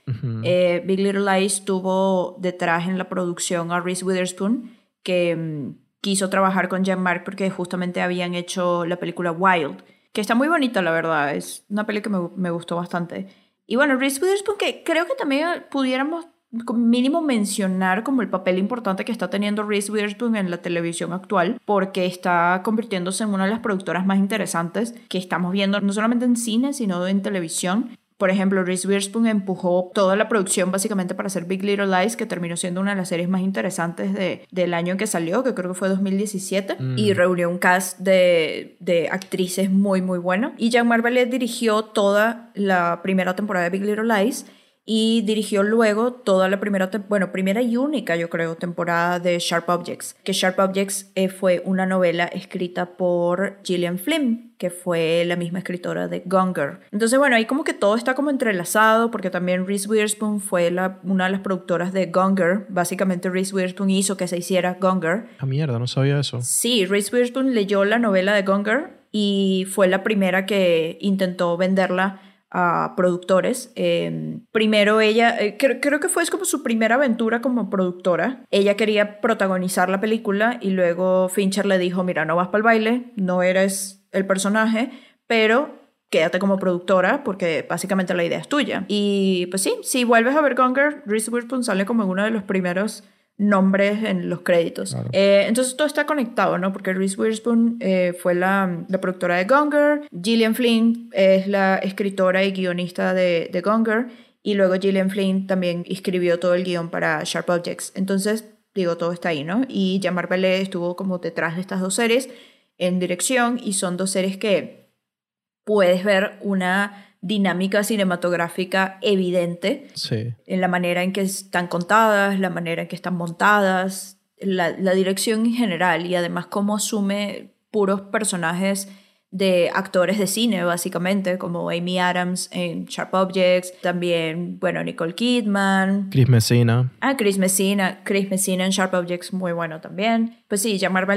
Eh, Big Little Lies tuvo detrás en la producción a Reese Witherspoon, que mm, quiso trabajar con Jean Marc porque justamente habían hecho la película Wild que está muy bonita, la verdad. Es una peli que me, me gustó bastante. Y bueno, Reese Witherspoon, que creo que también pudiéramos mínimo mencionar como el papel importante que está teniendo Reese Witherspoon en la televisión actual, porque está convirtiéndose en una de las productoras más interesantes que estamos viendo, no solamente en cine, sino en televisión. Por ejemplo, Reese Witherspoon empujó toda la producción básicamente para hacer Big Little Lies, que terminó siendo una de las series más interesantes de, del año en que salió, que creo que fue 2017, mm. y reunió un cast de, de, actrices muy, muy bueno. Y Jean Marvelet dirigió toda la primera temporada de Big Little Lies y dirigió luego toda la primera, bueno, primera y única, yo creo, temporada de Sharp Objects, que Sharp Objects eh, fue una novela escrita por Gillian Flynn, que fue la misma escritora de Gonger. Entonces, bueno, ahí como que todo está como entrelazado, porque también Reese Witherspoon fue la, una de las productoras de Gonger. Básicamente Reese Witherspoon hizo que se hiciera Gonger. Ah, mierda, no sabía eso. Sí, Reese Witherspoon leyó la novela de Gonger y fue la primera que intentó venderla a productores. Em, primero ella, eh, creo, que fue como su primera aventura como productora. Ella quería protagonizar la película y luego Fincher le dijo, mira, no vas para el baile, no eres el personaje, pero quédate como productora porque básicamente la idea es tuya. Y pues sí, si vuelves a ver Gonger, Reese Witherspoon sale como uno de los primeros nombres en los créditos. Eh, entonces todo está conectado, ¿no? Porque Reese Witherspoon eh, fue la, la, productora de Gonger, Gillian Flynn es la escritora y guionista de, de Gonger, y luego Gillian Flynn también escribió todo el guion para Sharp Objects. Entonces, digo, todo está ahí, ¿no? Y Jean-Marc estuvo como detrás de estas dos series en dirección, y son dos series que puedes ver una dinámica cinematográfica evidente en la manera en que están contadas, la manera en que están montadas, la, la dirección en general y además cómo asume puros personajes de actores de cine, básicamente, como Amy Adams en Sharp Objects, también, bueno, Nicole Kidman. Chris Messina. Ah, Chris Messina. Chris Messina en Sharp Objects, muy bueno también. Pues sí, Jean-Marc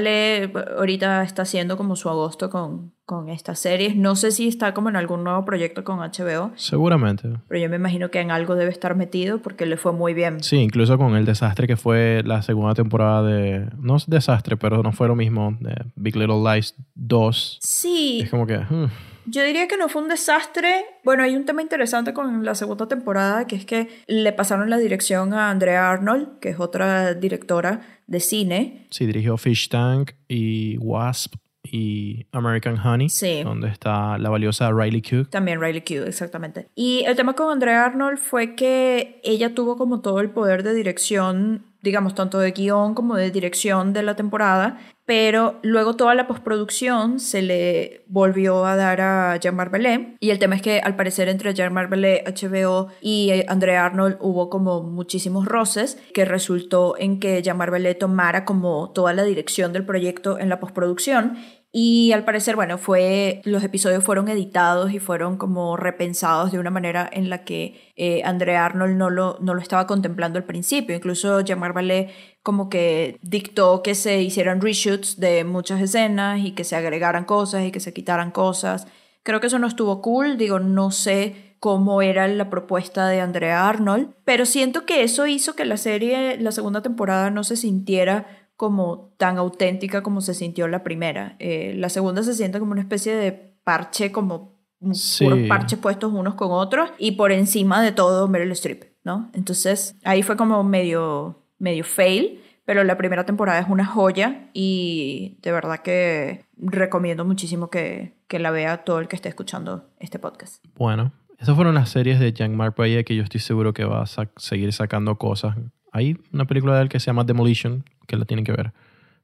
ahorita está haciendo como su agosto con, con estas series. No sé si está como en algún nuevo proyecto con HBO. Seguramente. Pero yo me imagino que en algo debe estar metido porque le fue muy bien. Sí, incluso con el desastre que fue la segunda temporada de... No es desastre, pero no fue lo mismo. De Big Little Lies 2. Sí. Es como que... Hmm. Yo diría que no fue un desastre. Bueno, hay un tema interesante con la segunda temporada, que es que le pasaron la dirección a Andrea Arnold, que es otra directora de cine. Sí, dirigió Fish Tank y Wasp y American Honey, sí. donde está la valiosa Riley Q. También Riley Q, exactamente. Y el tema con Andrea Arnold fue que ella tuvo como todo el poder de dirección digamos, tanto de guion como de dirección de la temporada, pero luego toda la postproducción se le volvió a dar a Jean-Marc y el tema es que al parecer entre Jean-Marc HBO y Andrea Arnold hubo como muchísimos roces que resultó en que Jean-Marc tomara como toda la dirección del proyecto en la postproducción Y al parecer, bueno, fue, los episodios fueron editados y fueron como repensados de una manera en la que eh, Andrea Arnold no lo, no lo estaba contemplando al principio. Incluso Vallée como que dictó que se hicieran reshoots de muchas escenas y que se agregaran cosas y que se quitaran cosas. Creo que eso no estuvo cool, digo, no sé cómo era la propuesta de Andrea Arnold, pero siento que eso hizo que la serie, la segunda temporada, no se sintiera como tan auténtica como se sintió la primera. Eh, la segunda se siente como una especie de parche, como puros parches puestos unos con otros, y por encima de todo Meryl Streep, ¿no? Entonces ahí fue como medio, medio fail, pero la primera temporada es una joya y de verdad que recomiendo muchísimo que, que la vea todo el que esté escuchando este podcast. Bueno, esas fueron las series de Jean-Marc Payet que yo estoy seguro que va a seguir sacando cosas. Hay una película de él que se llama Demolition, que la tienen que ver,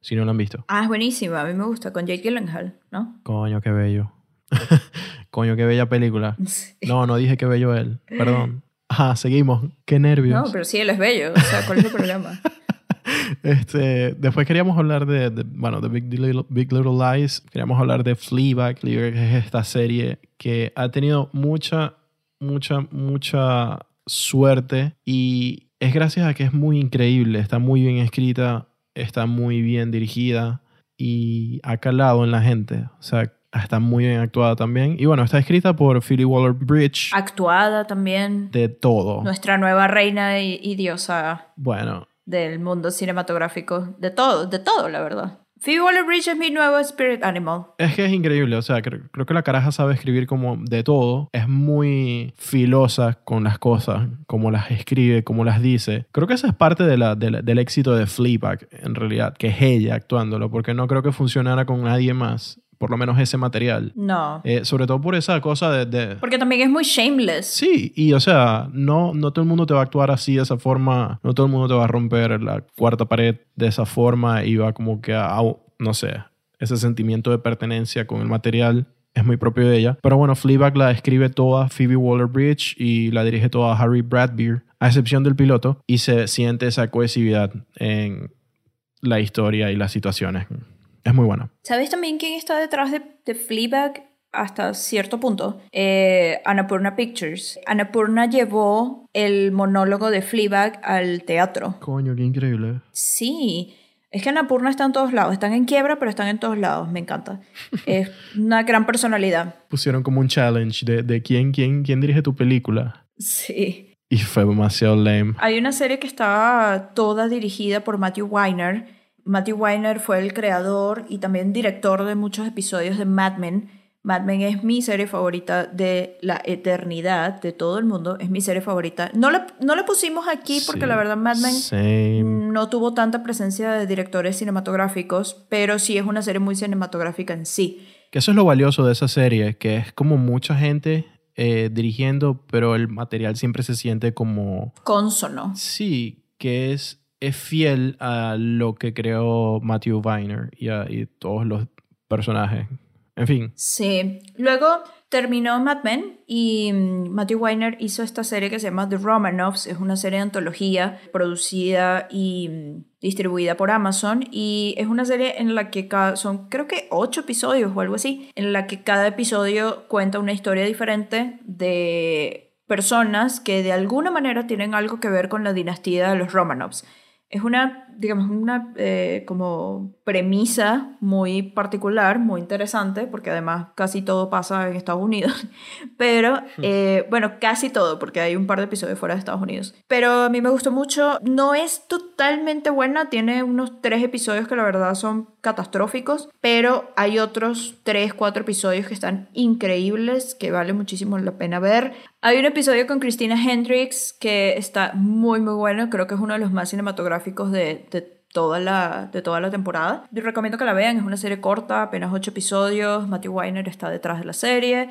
si no la han visto. Ah, es buenísima, a mí me gusta, con Jake Gyllenhaal, ¿no? Coño, qué bello. (laughs) Coño, qué bella película. (laughs) No, no dije qué bello él, perdón. Ah, seguimos. Qué nervios. No, pero sí, él es bello. O sea, ¿cuál es el problema? (laughs) Este, después queríamos hablar de, bueno, de Big Little, Big Little Lies. Queríamos hablar de Fleabag, que es esta serie que ha tenido mucha, mucha, mucha suerte y es gracias a que es muy increíble, está muy bien escrita, está muy bien dirigida y ha calado en la gente. O sea, está muy bien actuada también. Y bueno, está escrita por Phoebe Waller-Bridge. Actuada también. De todo. Nuestra nueva reina y diosa. Bueno, del mundo cinematográfico, de todo, de todo, la verdad. Phoebe Waller-Bridge es mi nuevo spirit animal. Es que es increíble, o sea, creo, creo, que la caraja sabe escribir como de todo. Es muy filosa con las cosas, como las escribe, como las dice. Creo que esa es parte de la, del éxito de Fleabag, en realidad, que es ella actuándolo, porque no creo que funcionara con nadie más por lo menos ese material. No. Eh, sobre todo por esa cosa de, Porque también es muy shameless. Sí, y o sea, no, no todo el mundo te va a actuar así de esa forma, no todo el mundo te va a romper la cuarta pared de esa forma y va como que a, no sé, ese sentimiento de pertenencia con el material es muy propio de ella. Pero bueno, Fleabag la escribe toda Phoebe Waller-Bridge y la dirige toda Harry Bradbeer, a excepción del piloto, y se siente esa cohesividad en la historia y las situaciones. Es muy bueno. ¿Sabes también quién está detrás de, de Fleabag? hasta cierto punto, eh, Annapurna Pictures. Annapurna llevó el monólogo de Fleabag al teatro. Coño, qué increíble. Sí, es que Annapurna está en todos lados. Están en quiebra, pero están en todos lados. Me encanta. (laughs) es una gran personalidad. Pusieron como un challenge de, de quién, quién, quién dirige tu película. Sí. Y fue demasiado lame. Hay una serie que está toda dirigida por Matthew Weiner Matthew Weiner fue el creador y también director de muchos episodios de Mad Men. Mad Men es mi serie favorita de la eternidad, de todo el mundo. Es mi serie favorita. No la, no la pusimos aquí porque la verdad Mad Men no tuvo tanta presencia de directores cinematográficos, pero sí es una serie muy cinematográfica en sí. Que eso es lo valioso de esa serie, que es como mucha gente eh, dirigiendo, pero el material siempre se siente como... Consono. Sí, que es es fiel a lo que creó Matthew Weiner y, a, todos los personajes. En fin. Sí. Luego terminó Mad Men y mm, Matthew Weiner hizo esta serie que se llama The Romanovs. Es una serie de antología producida y mm, distribuida por Amazon. Y es una serie en la que cada, son creo que ocho episodios o algo así. En la que cada episodio cuenta una historia diferente de personas que de alguna manera tienen algo que ver con la dinastía de los Romanovs es una, digamos, una eh, como premisa muy particular, muy interesante, porque además casi todo pasa en Estados Unidos, (laughs) pero hmm. eh, bueno, casi todo, porque hay un par de episodios fuera de Estados Unidos. Pero a mí me gustó mucho, no es totalmente buena, tiene unos tres episodios que la verdad son catastróficos, pero hay otros tres, cuatro episodios que están increíbles, que vale muchísimo la pena ver. Hay un episodio con Christina Hendricks que está muy, muy bueno, creo que es uno de los más cinematográficos de, de toda la, de toda la temporada. Yo recomiendo que la vean, es una serie corta, apenas ocho episodios, Matthew Weiner está detrás de la serie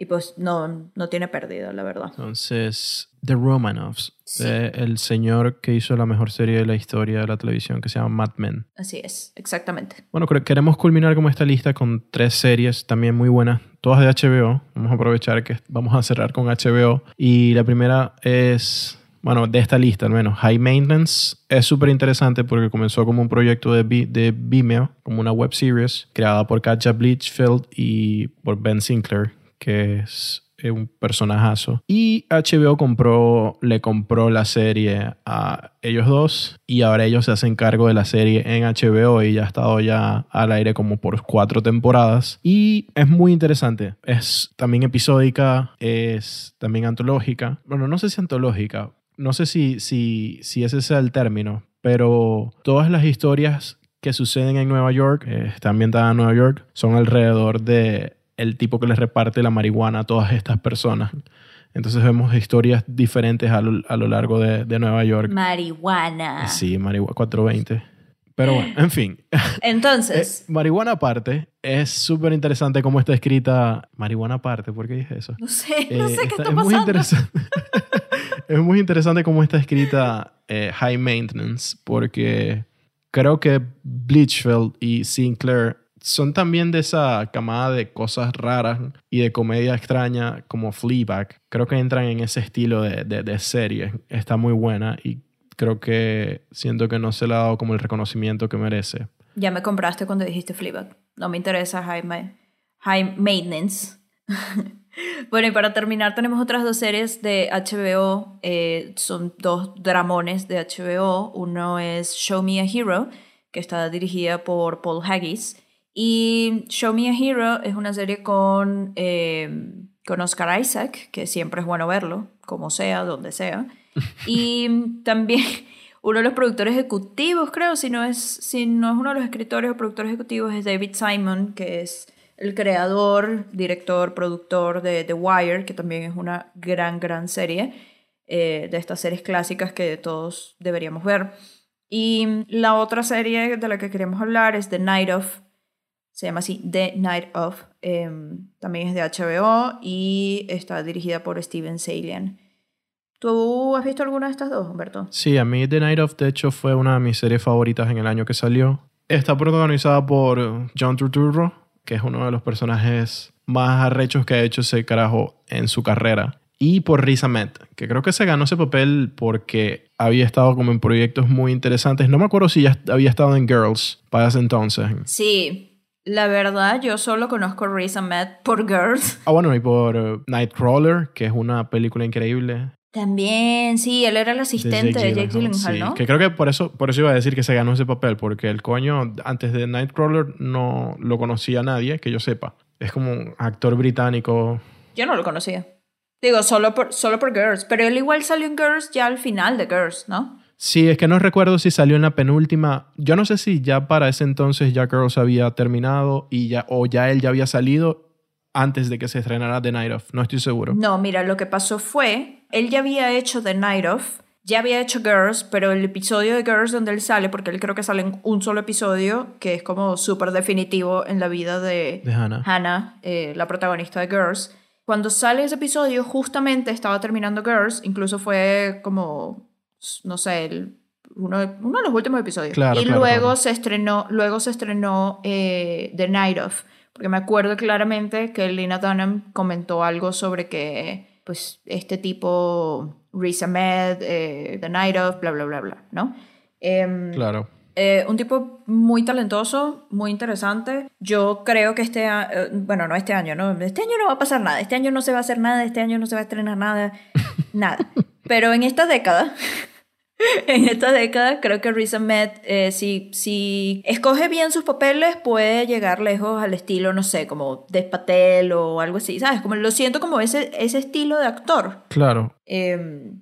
y pues no, no tiene pérdida, la verdad. Entonces, The Romanovs, el señor que hizo la mejor serie de la historia de la televisión que se llama Mad Men. Así es, exactamente. Bueno, queremos culminar como esta lista con tres series también muy buenas, todas de HBO. Vamos a aprovechar que vamos a cerrar con HBO. Y la primera es bueno, de esta lista al menos. High Maintenance es súper interesante porque comenzó como un proyecto de, de Vimeo, como una web series creada por Katja Bleachfield y por Ben Sinclair, que es un personajazo. Y HBO compró, le compró la serie a ellos dos y ahora ellos se hacen cargo de la serie en HBO y ya ha estado ya al aire como por cuatro temporadas. Y es muy interesante. Es también episódica, es también antológica. Bueno, no sé si antológica, no sé si, si, si ese sea el término, pero todas las historias que suceden en Nueva York, eh, están ambientadas en Nueva York, son alrededor de el tipo que les reparte la marihuana a todas estas personas. Entonces vemos historias diferentes a lo, a lo largo de, de, Nueva York. Marihuana. Sí, marihuana 420. Pero bueno, en fin. (laughs) Entonces. eh, marihuana aparte, es súper interesante cómo está escrita. Marihuana aparte, ¿por qué dije eso? No sé, no sé qué está, es pasando. Muy interesante. (laughs) es muy interesante cómo está escrita eh, High Maintenance, porque creo que Bleachfield y Sinclair son también de esa camada de cosas raras y de comedia extraña como Fleabag. Creo que entran en ese estilo de, de, de, serie. Está muy buena y creo que siento que no se le ha dado como el reconocimiento que merece. Ya me compraste cuando dijiste Fleabag. No me interesa High, ma high Maintenance. (laughs) bueno, y para terminar tenemos otras dos series de HBO. Eh, son dos dramones de HBO. Uno es Show Me a Hero, que está dirigida por Paul Haggis. Y Show Me a Hero es una serie con, eh, con Oscar Isaac, que siempre es bueno verlo, como sea, donde sea. Y también (laughs) uno de los productores ejecutivos, creo, si no, es, si no es uno de los escritores o productores ejecutivos, es David Simon, que es el creador, director, productor de The Wire, que también es una gran, gran serie eh, de estas series clásicas que todos deberíamos ver. Y la otra serie de la que queremos hablar es The Night of, se llama así The Night of, eh, también es de HBO y está dirigida por Steven Salian. ¿Tú has visto alguna de estas dos, Humberto? Sí, a mí The Night of, de hecho, fue una de mis series favoritas en el año que salió. Está protagonizada por John Turturro, que es uno de los personajes más arrechos que ha hecho ese carajo en su carrera. Y por Riz Ahmed, que creo que se ganó ese papel porque había estado como en proyectos muy interesantes. No me acuerdo si ya había estado en Girls para ese entonces. Sí, la verdad, yo solo conozco a Riz Ahmed por Girls. Ah, bueno, y por uh, Nightcrawler, que es una película increíble. También, sí, él era el asistente de Jake Gyllenhaal, sí, ¿no? Que creo que por eso, por eso iba a decir que se ganó ese papel, porque el coño antes de Nightcrawler no lo conocía nadie, que yo sepa. Es como un actor británico. Yo no lo conocía. Digo, solo por, solo por Girls, pero él igual salió en Girls ya al final de Girls, ¿no? Sí, es que no recuerdo si salió en la penúltima. Yo no sé si ya para ese entonces ya Girls había terminado y ya, o ya él ya había salido antes de que se estrenara The Night Of. No estoy seguro. No, mira, lo que pasó fue, él ya había hecho The Night Of, ya había hecho Girls, pero el episodio de Girls donde él sale, porque él creo que sale en un solo episodio, que es como súper definitivo en la vida de, de Hannah, Hannah eh, la protagonista de Girls. Cuando sale ese episodio, justamente estaba terminando Girls, incluso fue como, no sé, el, uno, uno de los últimos episodios. Claro, y claro, luego claro. se estrenó, luego se estrenó eh, The Night Of, porque me acuerdo claramente que Lena Dunham comentó algo sobre que, pues, este tipo, Riz Ahmed, eh, The Night Of, bla, bla, bla, bla, ¿no? Eh, claro. eh, un tipo muy talentoso, muy interesante. Yo creo que este año, bueno, no este año, no, este año no va a pasar nada, este año no se va a hacer nada, este año no se va a estrenar nada, (laughs) nada. Pero en esta década, (laughs) en esta década creo que Riz Ahmed, eh, si, si escoge bien sus papeles, puede llegar lejos al estilo, no sé, como Dev Patel o algo así, ¿sabes? Como lo siento como ese, ese estilo de actor. Claro. Eh,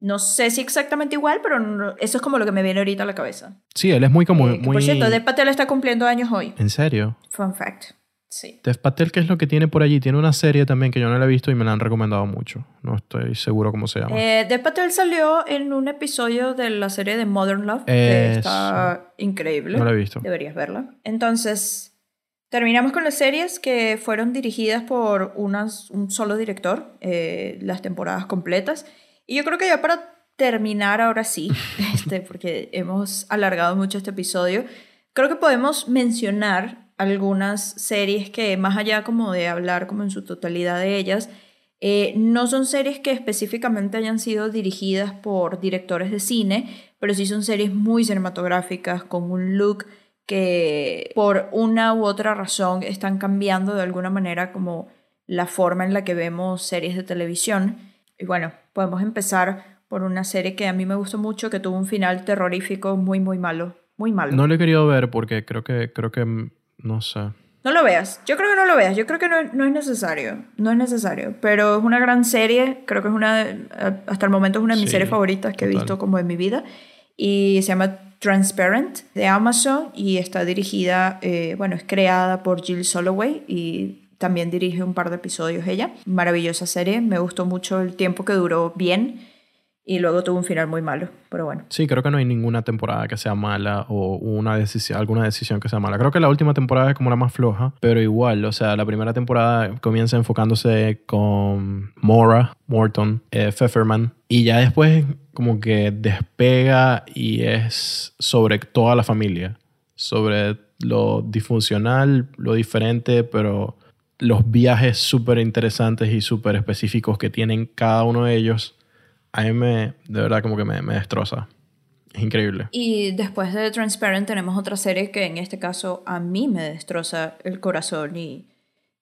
no sé si exactamente igual, pero no, eso es como lo que me viene ahorita a la cabeza. Sí, él es muy como... Eh, muy... Por cierto, Dev Patel está cumpliendo años hoy. ¿En serio? Fun fact. Sí. Dev Patel, ¿qué es lo que tiene por allí? Tiene una serie también que yo no la he visto y me la han recomendado mucho. No estoy seguro cómo se llama. Eh, Dev Patel salió en un episodio de la serie de Modern Love, que está increíble. No la he visto. Deberías verla. Entonces, terminamos con las series que fueron dirigidas por unas, un solo director, eh, las temporadas completas. Y yo creo que ya para terminar ahora sí, (laughs) este, porque hemos alargado mucho este episodio, creo que podemos mencionar algunas series que más allá como de hablar como en su totalidad de ellas, Eh, no son series que específicamente hayan sido dirigidas por directores de cine, pero sí son series muy cinematográficas, con un look que por una u otra razón están cambiando de alguna manera como la forma en la que vemos series de televisión. Y bueno, podemos empezar por una serie que a mí me gustó mucho, que tuvo un final terrorífico muy, muy malo. Muy malo. No lo he querido ver porque creo que, creo que, no sé. No lo veas. Yo creo que no lo veas. Yo creo que no, no, es necesario. No es necesario. Pero es una gran serie. Creo que es una. Hasta el momento es una de mis series favoritas que he visto como en mi vida. Y se llama Transparent de Amazon. Y está dirigida. Eh, bueno, es creada por Jill Soloway. Y también dirige un par de episodios ella. Maravillosa serie. Me gustó mucho el tiempo que duró bien y luego tuvo un final muy malo, pero bueno. Sí, creo que no hay ninguna temporada que sea mala o una decisión, alguna decisión que sea mala. Creo que la última temporada es como la más floja, pero igual, o sea, la primera temporada comienza enfocándose con Mora, Morton, eh, y ya después como que despega y es sobre toda la familia, sobre lo disfuncional, lo diferente, pero los viajes súper interesantes y súper específicos que tienen cada uno de ellos a mí me, de verdad como que me, me destroza. Es increíble. Y después de Transparent tenemos otra serie que en este caso a mí me destroza el corazón y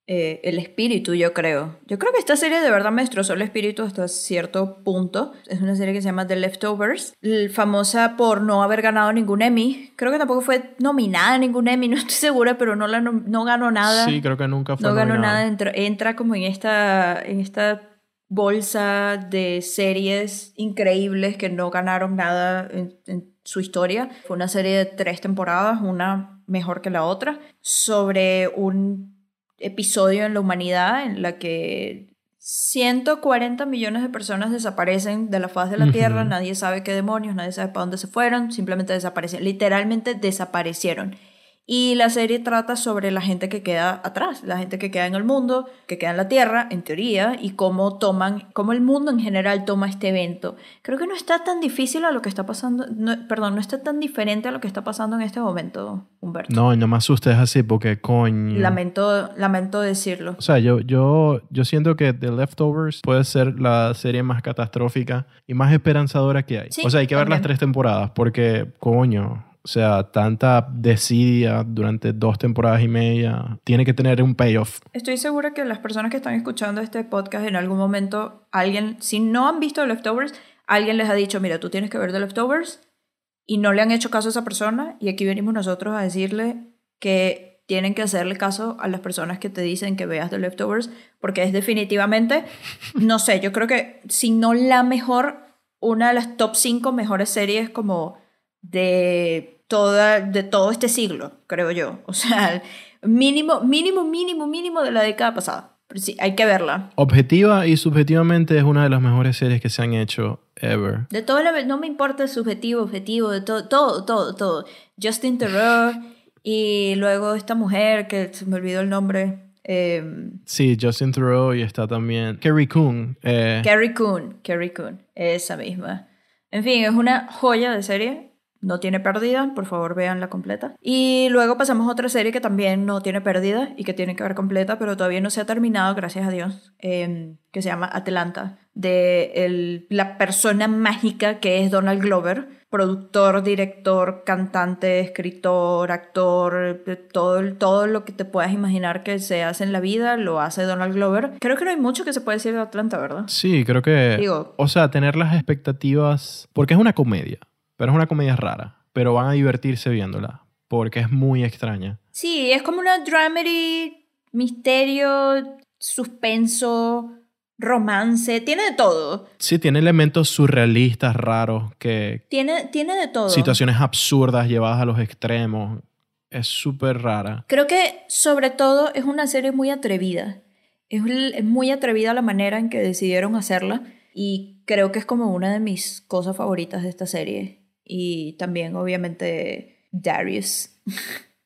eh, el espíritu, yo creo. Yo creo que esta serie de verdad me destrozó el espíritu hasta cierto punto. Es una serie que se llama The Leftovers, famosa por no haber ganado ningún Emmy. Creo que tampoco fue nominada a ningún Emmy, (laughs) no estoy segura, pero no, la, no, ganó nada. Sí, creo que nunca fue No ganó nada, entra, entra como en esta, en esta bolsa de series increíbles que no ganaron nada en, su historia. Fue una serie de tres temporadas, una mejor que la otra, sobre un episodio en la humanidad en la que 140 millones de personas desaparecen de la faz de la Tierra, nadie sabe qué demonios, nadie sabe para dónde se fueron, simplemente desaparecieron, literalmente desaparecieron. Y la serie trata sobre la gente que queda atrás, la gente que queda en el mundo, que queda en la Tierra, en teoría, y cómo toman, cómo el mundo en general toma este evento. Creo que no está tan difícil a lo que está pasando, perdón, no está tan diferente a lo que está pasando en este momento, Humberto. No, no me asustes así porque coño. Lamento, lamento decirlo. O sea, yo, yo, yo siento que The Leftovers puede ser la serie más catastrófica y más esperanzadora que hay. o sea, hay que ver las tres temporadas porque, coño, o sea, tanta desidia durante dos temporadas y media tiene que tener un payoff. Estoy segura que las personas que están escuchando este podcast en algún momento, alguien, si no han visto The Leftovers, alguien les ha dicho, mira, tú tienes que ver The Leftovers y no le han hecho caso a esa persona y aquí venimos nosotros a decirle que tienen que hacerle caso a las personas que te dicen que veas The Leftovers porque es definitivamente, no sé, yo creo que si no la mejor, una de las top 5 mejores series como de toda, de todo este siglo, creo yo. O sea, mínimo, mínimo, mínimo, mínimo de la década pasada. Pero sí, hay que verla. Objetiva y subjetivamente es una de las mejores series que se han hecho ever. De todo, no me importa subjetivo, objetivo, de todo, todo, todo, todo. Justin Theroux y luego esta mujer que se me olvidó el nombre. Eh, sí, Justin Theroux y está también Kerry Coon. Eh. Kerry Coon, Kerry Coon, esa misma. En fin, es una joya de serie no tiene pérdida, por favor veanla completa. Y luego pasamos a otra serie que también no tiene pérdida y que tiene que ver completa, pero todavía no se ha terminado, gracias a Dios, em, que se llama Atlanta, de el, la persona mágica que es Donald Glover, productor, director, cantante, escritor, actor, todo, todo lo que te puedas imaginar que se hace en la vida, lo hace Donald Glover. Creo que no hay mucho que se puede decir de Atlanta, ¿verdad? Sí, creo que... Digo, o sea, tener las expectativas, porque es una comedia. Pero es una comedia rara. Pero van a divertirse viéndola. Porque es muy extraña. Sí, es como una dramedy, misterio, suspenso, romance. Tiene de todo. Sí, tiene elementos surrealistas, raros. que Tiene, tiene de todo. Situaciones absurdas llevadas a los extremos. Es súper rara. Creo que sobre todo es una serie muy atrevida. Es, es muy atrevida la manera en que decidieron hacerla. Y creo que es como una de mis cosas favoritas de esta serie y también obviamente Darius.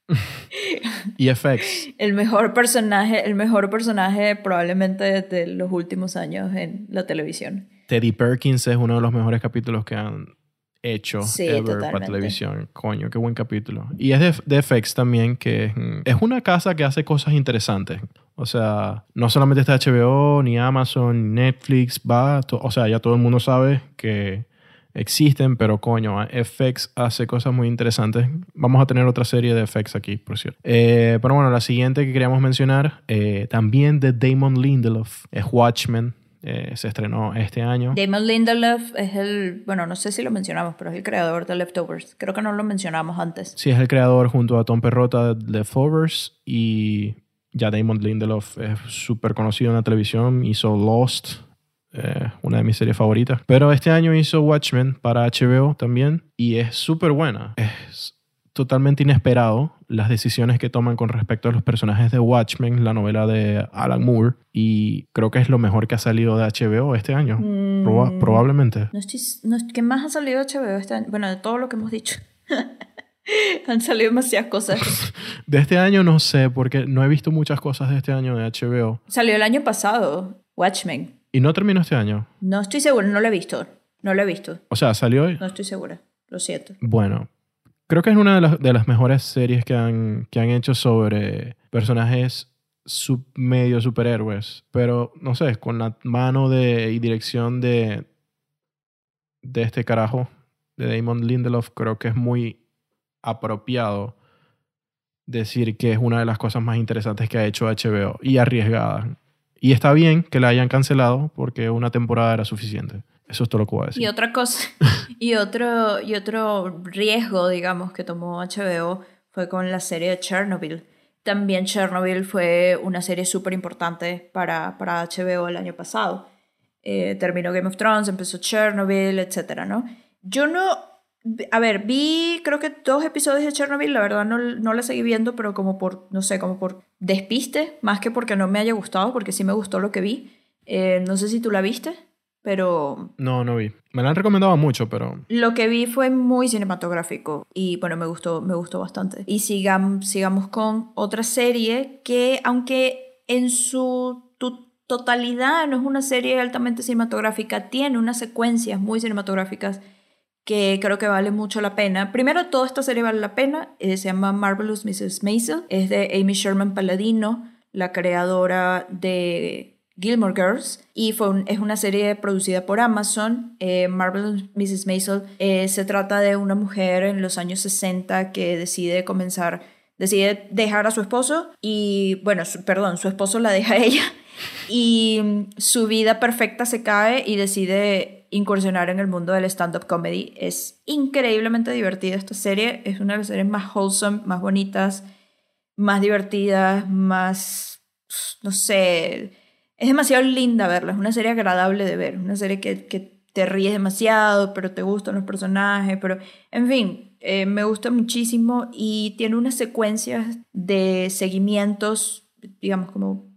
(laughs) y FX. El mejor personaje, el mejor personaje probablemente de los últimos años en la televisión. Teddy Perkins es uno de los mejores capítulos que han hecho Sí, ever para televisión. Coño, qué buen capítulo. Y es de, de FX también, que es, una casa que hace cosas interesantes. O sea, no solamente está HBO, ni Amazon, ni Netflix, va, o sea, ya todo el mundo sabe que existen, pero coño, FX hace cosas muy interesantes. Vamos a tener otra serie de FX aquí, por cierto. Eh, pero bueno, la siguiente que queríamos mencionar, eh, también de Damon Lindelof, es Watchmen. Eh, se estrenó este año. Damon Lindelof es el, bueno, no sé si lo mencionamos, pero es el creador de Leftovers. Creo que no lo mencionamos antes. Sí, es el creador junto a Tom Perrotta de Leftovers y ya Damon Lindelof es súper conocido en la televisión. Hizo Lost, eh, una de mis series favoritas. Pero este año hizo Watchmen para HBO también y es súper buena. Es totalmente inesperado las decisiones que toman con respecto a los personajes de Watchmen, la novela de Alan Moore. Y creo que es lo mejor que ha salido de HBO este año. Proba- Mm, probablemente. No estoy, no, ¿Qué más ha salido de HBO este año? Bueno, de todo lo que hemos dicho. (laughs) Han salido demasiadas cosas. (laughs) De este año no sé, porque no he visto muchas cosas de este año de HBO. Salió el año pasado, Watchmen. Y no terminó este año. No estoy segura, no lo he visto. No lo he visto. O sea, salió. No estoy segura. Lo siento. Bueno, creo que es una de las, de las mejores series que han, que han hecho sobre personajes sub, medio superhéroes. Pero, no sé, con la mano de, y dirección de, de este carajo, de Damon Lindelof, creo que es muy apropiado decir que es una de las cosas más interesantes que ha hecho HBO y arriesgada. Y está bien que la hayan cancelado porque una temporada era suficiente. Eso es todo lo que voy a decir. Y otra cosa, (laughs) y otro, y otro riesgo, digamos, que tomó HBO fue con la serie de Chernobyl. También Chernobyl fue una serie súper importante para, para HBO el año pasado. Eh, terminó Game of Thrones, empezó Chernobyl, etcétera, ¿no? Yo no... A ver, vi creo que dos episodios de Chernobyl, la verdad no, no la seguí viendo, pero como por, no sé, como por despiste, más que porque no me haya gustado, porque sí me gustó lo que vi. Eh, no sé si tú la viste, pero No, no vi. Me la han recomendado mucho, pero lo que vi fue muy cinematográfico y bueno, me gustó, me gustó bastante. Y sigam- sigamos con otra serie que aunque en su totalidad no es una serie altamente cinematográfica, tiene unas secuencias muy cinematográficas que creo que vale mucho la pena. Primero, toda esta serie vale la pena. eh, se llama Marvelous Mrs. Maisel. Es de Amy Sherman Palladino, la creadora de Gilmore Girls. Y fue un- es una serie producida por Amazon. Eh, Marvelous Mrs. Maisel eh, se trata de una mujer en los años 60 que decide comenzar, decide dejar a su esposo y, bueno, perdón, su esposo la deja a ella (laughs) y mm, su vida perfecta se cae y decide incursionar en el mundo del stand-up comedy. Es increíblemente divertida esta serie, es una de las series más wholesome, más bonitas, más divertidas, más, no sé, es demasiado linda verla, es una serie agradable de ver, una serie que, que te ríes demasiado, pero te gustan los personajes, pero en fin, eh, me gusta muchísimo y tiene unas secuencias de seguimientos, digamos como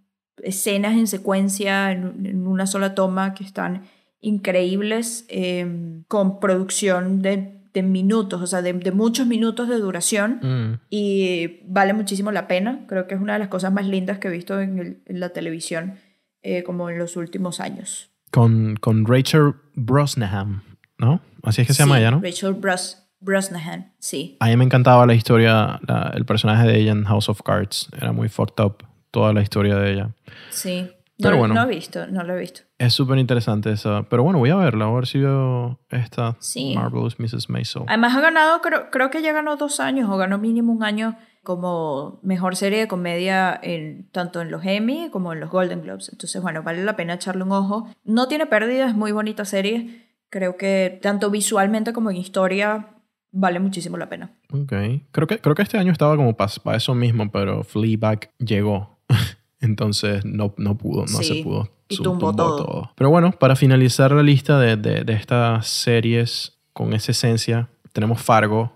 escenas en secuencia en, en una sola toma que están increíbles eh, con producción de, de minutos, o sea, de, de muchos minutos de duración mm, y vale muchísimo la pena. Creo que es una de las cosas más lindas que he visto en, el- en la televisión eh, como en los últimos años. con, con Rachel Brosnahan, ¿no? Así es que se llama Sí, ella, ¿no? Rachel Bros Brosnahan, sí. A mí me encantaba la historia, la- el personaje de ella en House of Cards. Era muy fucked up toda la historia de ella. Sí. Pero no, bueno. no he visto, no lo he visto. Es súper interesante esa. Pero bueno, voy a verla, a ver si veo esta Sí. Marvelous Mrs. Maisel. Además ha ganado, creo, creo que ya ganó dos años o ganó mínimo un año como mejor serie de comedia en, tanto en los Emmy como en los Golden Globes. Entonces, bueno, vale la pena echarle un ojo. No tiene pérdida, es muy bonita serie. Creo que tanto visualmente como en historia vale muchísimo la pena. Ok. Creo que, creo que este año estaba como para eso mismo, pero Fleabag llegó. (laughs) Entonces no, no pudo, no Sí, se pudo. y todo. Pero bueno, para finalizar la lista de, de, de estas series con esa esencia, tenemos Fargo,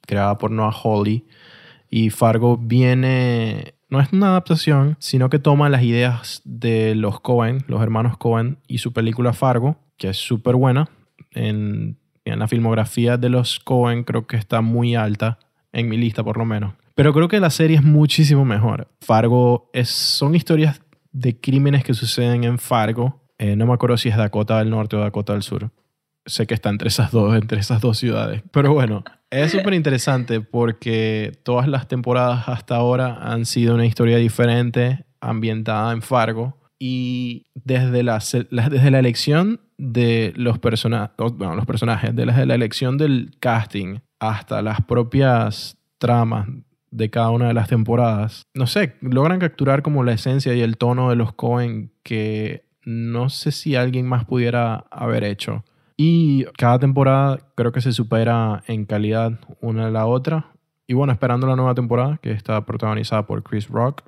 creada por Noah Hawley. Y Fargo viene, no es una adaptación, sino que toma las ideas de los Cohen, los hermanos Cohen, y su película Fargo, que es súper buena. En, en la filmografía de los Cohen creo que está muy alta, en mi lista por lo menos. Pero creo que la serie es muchísimo mejor. Fargo es, son historias de crímenes que suceden en Fargo. Eh, no me acuerdo si es Dakota del Norte o Dakota del Sur. sé que está entre esas dos, entre esas dos ciudades. Pero bueno, es súper interesante porque todas las temporadas hasta ahora han sido una historia diferente, ambientada en Fargo. Y desde la, desde la elección de los, persona bueno, los personajes, desde la elección del casting hasta las propias tramas de cada una de las temporadas, no sé, logran capturar como la esencia y el tono de los Cohen que no sé si alguien más pudiera haber hecho. Y cada temporada creo que se supera en calidad una de la otra. Y bueno, esperando la nueva temporada que está protagonizada por Chris Rock.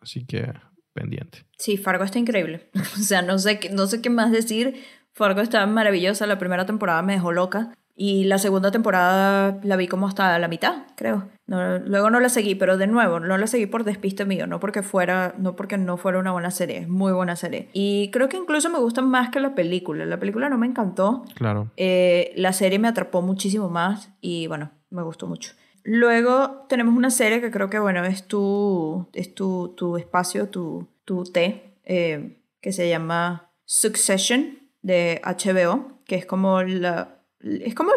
Así que pendiente. Sí, Fargo está increíble. (laughs) o sea, no sé, no sé qué más decir. Fargo está maravillosa. La primera temporada me dejó loca. Y la segunda temporada la vi como hasta la mitad, creo. luego no la seguí, pero de nuevo, no la seguí por despiste mío, no porque fuera, no porque no fuera una buena serie, es muy buena serie. Y creo que incluso me gusta más que la película. La película no me encantó. Claro. Eh, la serie me atrapó muchísimo más y bueno, me gustó mucho. Luego tenemos una serie que creo que, bueno, es tu, es tu, tu espacio, tu, tu té, eh, que se llama Succession de HBO, que es como la es como,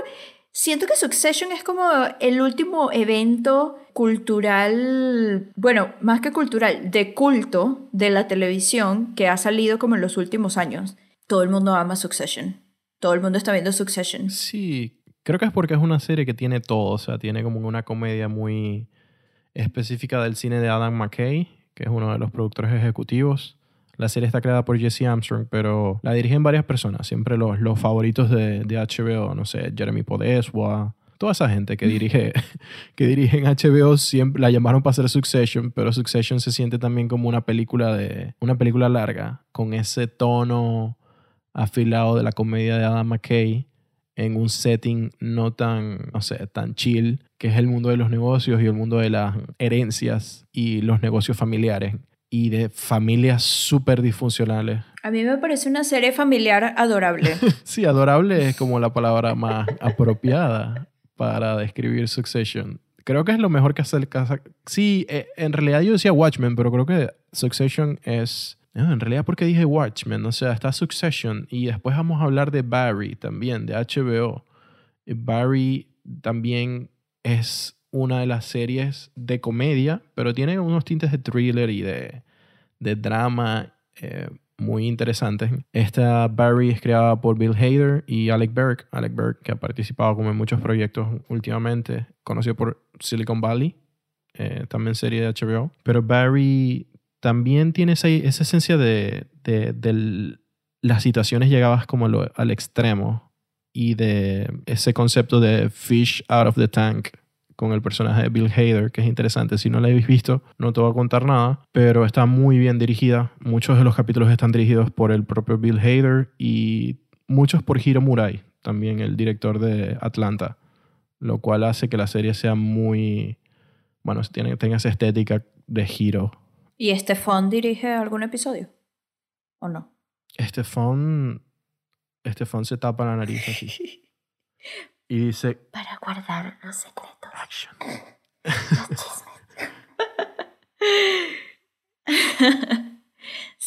siento que Succession es como el último evento cultural, bueno, más que cultural, de culto de la televisión que ha salido como en los últimos años. Todo el mundo ama Succession. Todo el mundo está viendo Succession. Sí, creo que es porque es una serie que tiene todo, o sea, tiene como una comedia muy específica del cine de Adam McKay, que es uno de los productores ejecutivos. La serie está creada por Jesse Armstrong, pero la dirigen varias personas. Siempre los, los favoritos de, de, HBO, no sé, Jeremy Podeswa, toda esa gente que dirige, (laughs) que dirige en HBO siempre la llamaron para hacer Succession, pero Succession se siente también como una película de una película larga con ese tono afilado de la comedia de Adam McKay en un setting no tan, no sé, tan chill, que es el mundo de los negocios y el mundo de las herencias y los negocios familiares y de familias súper disfuncionales. A mí me parece una serie familiar adorable. (laughs) sí, adorable es como la palabra más apropiada para describir Succession. Creo que es lo mejor que hace el casa. Sí, eh, en realidad yo decía Watchmen, pero creo que Succession es. No, en realidad, porque dije Watchmen? O sea, está Succession y después vamos a hablar de Barry también, de HBO. Barry también es una de las series de comedia, pero tiene unos tintes de thriller y de, de drama eh, muy interesantes. Esta Barry es creada por Bill Hader y Alec Berg. Alec Berg, que ha participado como en muchos proyectos últimamente, conocido por Silicon Valley, eh, también serie de HBO. Pero Barry también tiene esa, esa esencia de, de, las situaciones llegadas como al extremo y de ese concepto de fish out of the tank con el personaje de Bill Hader, que es interesante. Si no la habéis visto, no te voy a contar nada, pero está muy bien dirigida. Muchos de los capítulos están dirigidos por el propio Bill Hader y muchos por Hiro Murai, también el director de Atlanta, lo cual hace que la serie sea muy, bueno, tiene, tenga esa estética de Hiro. ¿Y Estefan dirige algún episodio? ¿O no? Estefan, Estefan se tapa la nariz así. (laughs) Y dice... Para guardar los secretos. Action. (laughs) (laughs)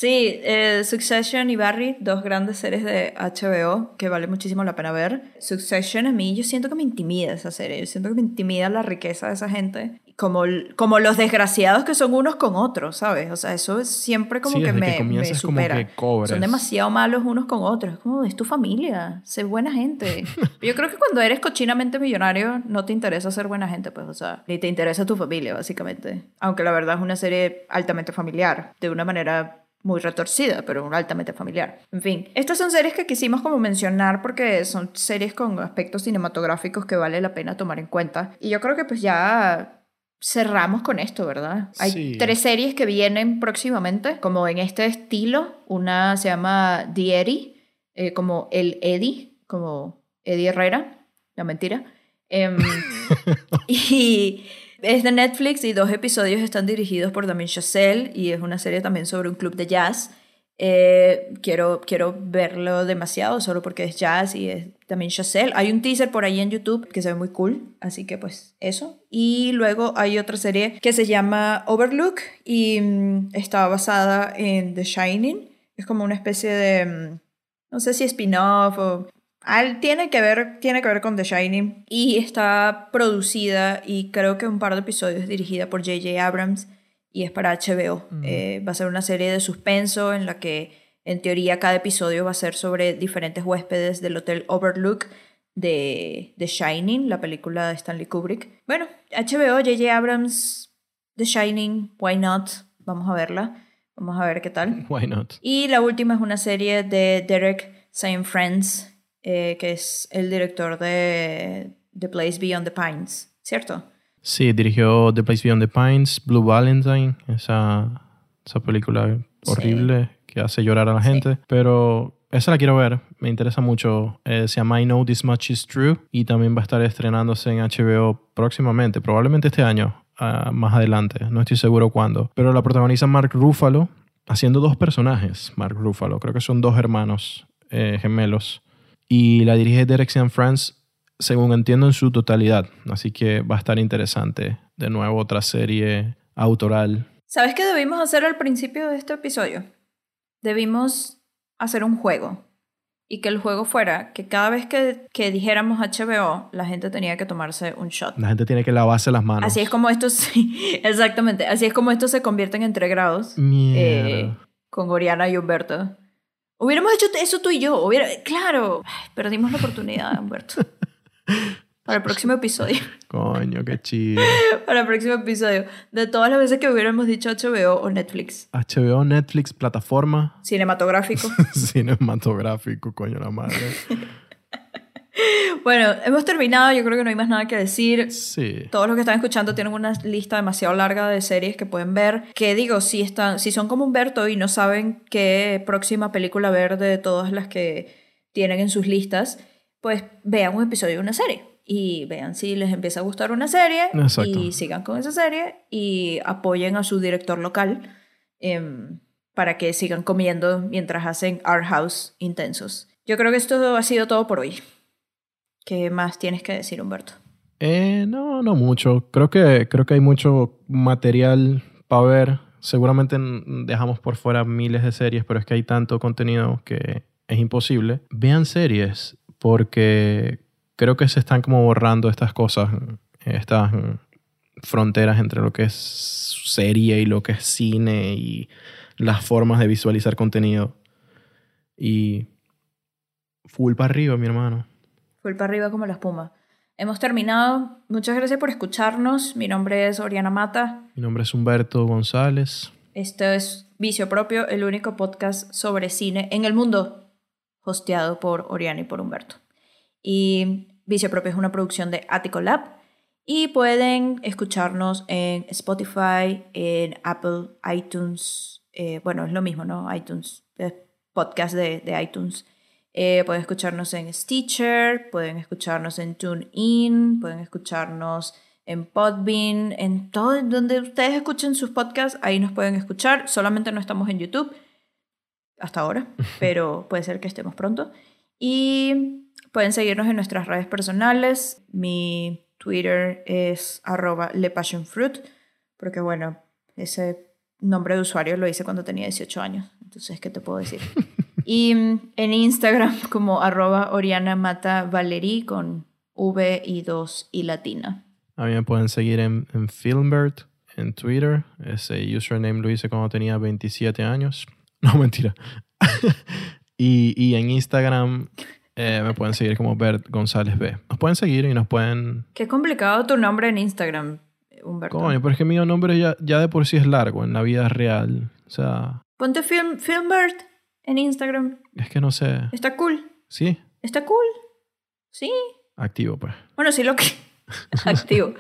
sí, eh, Succession y Barry, dos grandes series de HBO que vale muchísimo la pena ver. Succession a mí, yo siento que me intimida esa serie, yo siento que me intimida la riqueza de esa gente como, como los desgraciados que son unos con otros, ¿sabes? O sea, eso es siempre como que me, me supera. son demasiado malos unos con otros. Es como, es tu familia, sé buena gente. (laughs) Yo creo que cuando eres cochinamente millonario no te interesa ser buena gente, pues, o sea, ni te interesa tu familia, básicamente. Aunque la verdad es una serie altamente familiar, de una manera muy retorcida, pero altamente familiar. En fin, estas son series que quisimos como mencionar porque son series con aspectos cinematográficos que vale la pena tomar en cuenta. Y yo creo que pues ya cerramos con esto, ¿verdad? Hay tres series que vienen próximamente, como en este estilo. Una se llama The Eddie, eh, como el Eddie, como Eddie Herrera, la mentira. Em, (laughs) y es de Netflix y dos episodios están dirigidos por Damien Chazelle y es una serie también sobre un club de jazz. Eh, quiero, quiero verlo demasiado solo porque es jazz y es también Chazelle. Hay un teaser por ahí en YouTube que se ve muy cool, así que pues eso. Y luego hay otra serie que se llama Overlook y mm, está basada en The Shining. Es como una especie de, mm, no sé si spin-off o Al- tiene, que ver, tiene que ver con The Shining y está producida y creo que un par de episodios dirigida por J.J. Abrams y es para HBO. Eh, va a ser una serie de suspenso en la que en teoría cada episodio va a ser sobre diferentes huéspedes del Hotel Overlook de The Shining, la película de Stanley Kubrick. Bueno, HBO, J.J. Abrams, The Shining, why not? Vamos a verla. Vamos a ver qué tal. (laughs) Why not? Y la última es una serie de Derek St. Friends, eh, que es el director de The Place Beyond the Pines, ¿cierto? Sí, dirigió The Place Beyond the Pines, Blue Valentine, esa, esa película horrible que hace llorar a la gente. Pero esa la quiero ver, me interesa mucho. Eh, se llama I Know This Much Is True y también va a estar estrenándose en HBO próximamente, probablemente este año, ah, más adelante, no estoy seguro cuándo. Pero la protagoniza Mark Ruffalo, haciendo dos personajes, Mark Ruffalo, creo que son dos hermanos eh, gemelos. Y la dirige Derek St. France según entiendo, en su totalidad. Así que va a estar interesante. De nuevo, otra serie autoral. ¿Sabes qué debimos hacer al principio de este episodio? Debimos hacer un juego. Y que el juego fuera que cada vez que, que dijéramos HBO, la gente tenía que tomarse un shot. La gente tiene que lavarse las manos. Así es como estos, (laughs) sí, exactamente, así es como estos se convierten en tres grados. Mierda. eh, con Oriana y Humberto. Hubiéramos hecho eso tú y yo. Hubiera, claro, Ay, perdimos la oportunidad, (laughs) Humberto. Para el próximo episodio. Coño, qué chido. (laughs) Para el próximo episodio. De todas las veces que hubiéramos dicho HBO o Netflix. HBO, Netflix, plataforma Cinematográfico. (laughs) cinematográfico, coño la madre. (laughs) bueno, hemos terminado. Yo creo que no hay más nada que decir. Sí. Todos los que están escuchando tienen una lista demasiado larga de series que pueden ver. Que digo, si, están, si son como Humberto y no saben qué próxima película ver de todas las que tienen en sus listas, pues vean un episodio de una serie. Y vean si les empieza a gustar una serie. Exacto. Y sigan con esa serie. Y apoyen a su director local em, para que sigan comiendo mientras hacen Art House intensos. Yo creo que esto ha sido todo por hoy. ¿Qué más tienes que decir, Humberto? Eh, no, no mucho. Creo que, creo que hay mucho material para ver. Seguramente dejamos por fuera miles de series, pero es que hay tanto contenido que es imposible. Vean series, porque creo que se están como borrando estas cosas, estas fronteras entre lo que es serie y lo que es cine y las formas de visualizar contenido. Y full para arriba, mi hermano. Full para arriba como la espuma. Hemos terminado. Muchas gracias por escucharnos. Mi nombre es Oriana Mata. Mi nombre es Humberto González. Esto es Vicio Propio, el único podcast sobre cine en el mundo, hosteado por Oriana y por Humberto. Y Vicio Propio es una producción de Attico Lab. Y pueden escucharnos en Spotify, en Apple, iTunes. eh, bueno, es lo mismo, ¿no? iTunes, es podcast de, de iTunes. Eh, pueden escucharnos en Stitcher, pueden escucharnos en TuneIn, pueden escucharnos en Podbean, en todo donde ustedes escuchen sus podcasts, ahí nos pueden escuchar. Solamente no estamos en YouTube hasta ahora, (laughs) pero puede ser que estemos pronto. Y pueden seguirnos en nuestras redes personales. Mi Twitter es arroba lepassionfruit, porque bueno, ese nombre de usuario lo hice cuando tenía 18 años, entonces, ¿qué te puedo decir? (laughs) Y en Instagram (laughs) como arroba Oriana Mata Valerí con V y 2 y latina. A mí me pueden seguir en, en Filmbert, en Twitter. Ese username lo hice cuando tenía 27 años. (laughs) No, mentira. (laughs) y, y en Instagram eh, me pueden seguir como Bert González B. Nos pueden seguir y nos pueden... Qué complicado tu nombre en Instagram, Humberto. Coño, pero es que mi nombre ya, ya de por sí es largo en la vida real. O sea, Ponte film, Filmbert en Instagram. es que no sé. Está cool. Sí, Está cool. Sí. activo pues. Bueno, sí lo que... (laughs) Activo.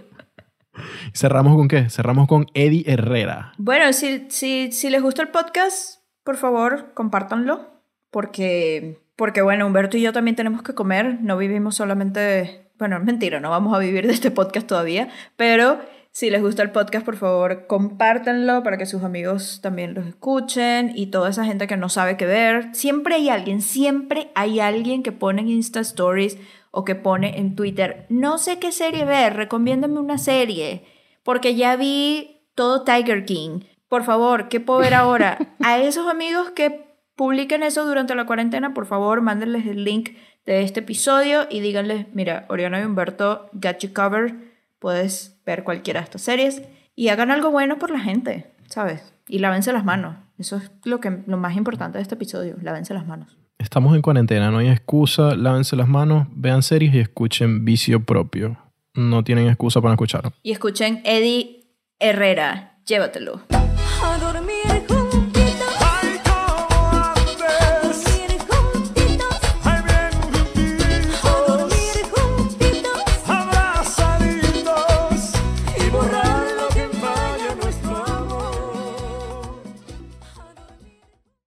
¿Cerramos con qué? Cerramos con Eddie Herrera. Bueno, si, si, si les gusta el podcast, por favor, compártanlo. Porque, porque, bueno, Humberto y yo también tenemos que comer. No vivimos solamente... Bueno, es mentira, no vamos a vivir de este podcast todavía. Pero si les gusta el podcast, por favor, compártanlo para que sus amigos también los escuchen. Y toda esa gente que no sabe qué ver. Siempre hay alguien, siempre hay alguien que pone en Insta Stories o que pone en Twitter, no sé qué serie ver, recomiéndame una serie. Porque ya vi todo Tiger King. Por favor, ¿qué puedo ver ahora? (laughs) A esos amigos que publiquen eso durante la cuarentena, por favor, mándenles el link de este episodio y díganles, mira, Oriana y Humberto got you cover, puedes ver cualquiera de estas series y hagan algo bueno por la gente, ¿sabes? Y lávense las manos. Eso es lo, que, lo más importante de este episodio, lávense las manos. Estamos en cuarentena, no hay excusa, lávense las manos, vean series y escuchen Vicio Propio. No tienen excusa para escucharlo. Y escuchen Eddie Herrera, llévatelo.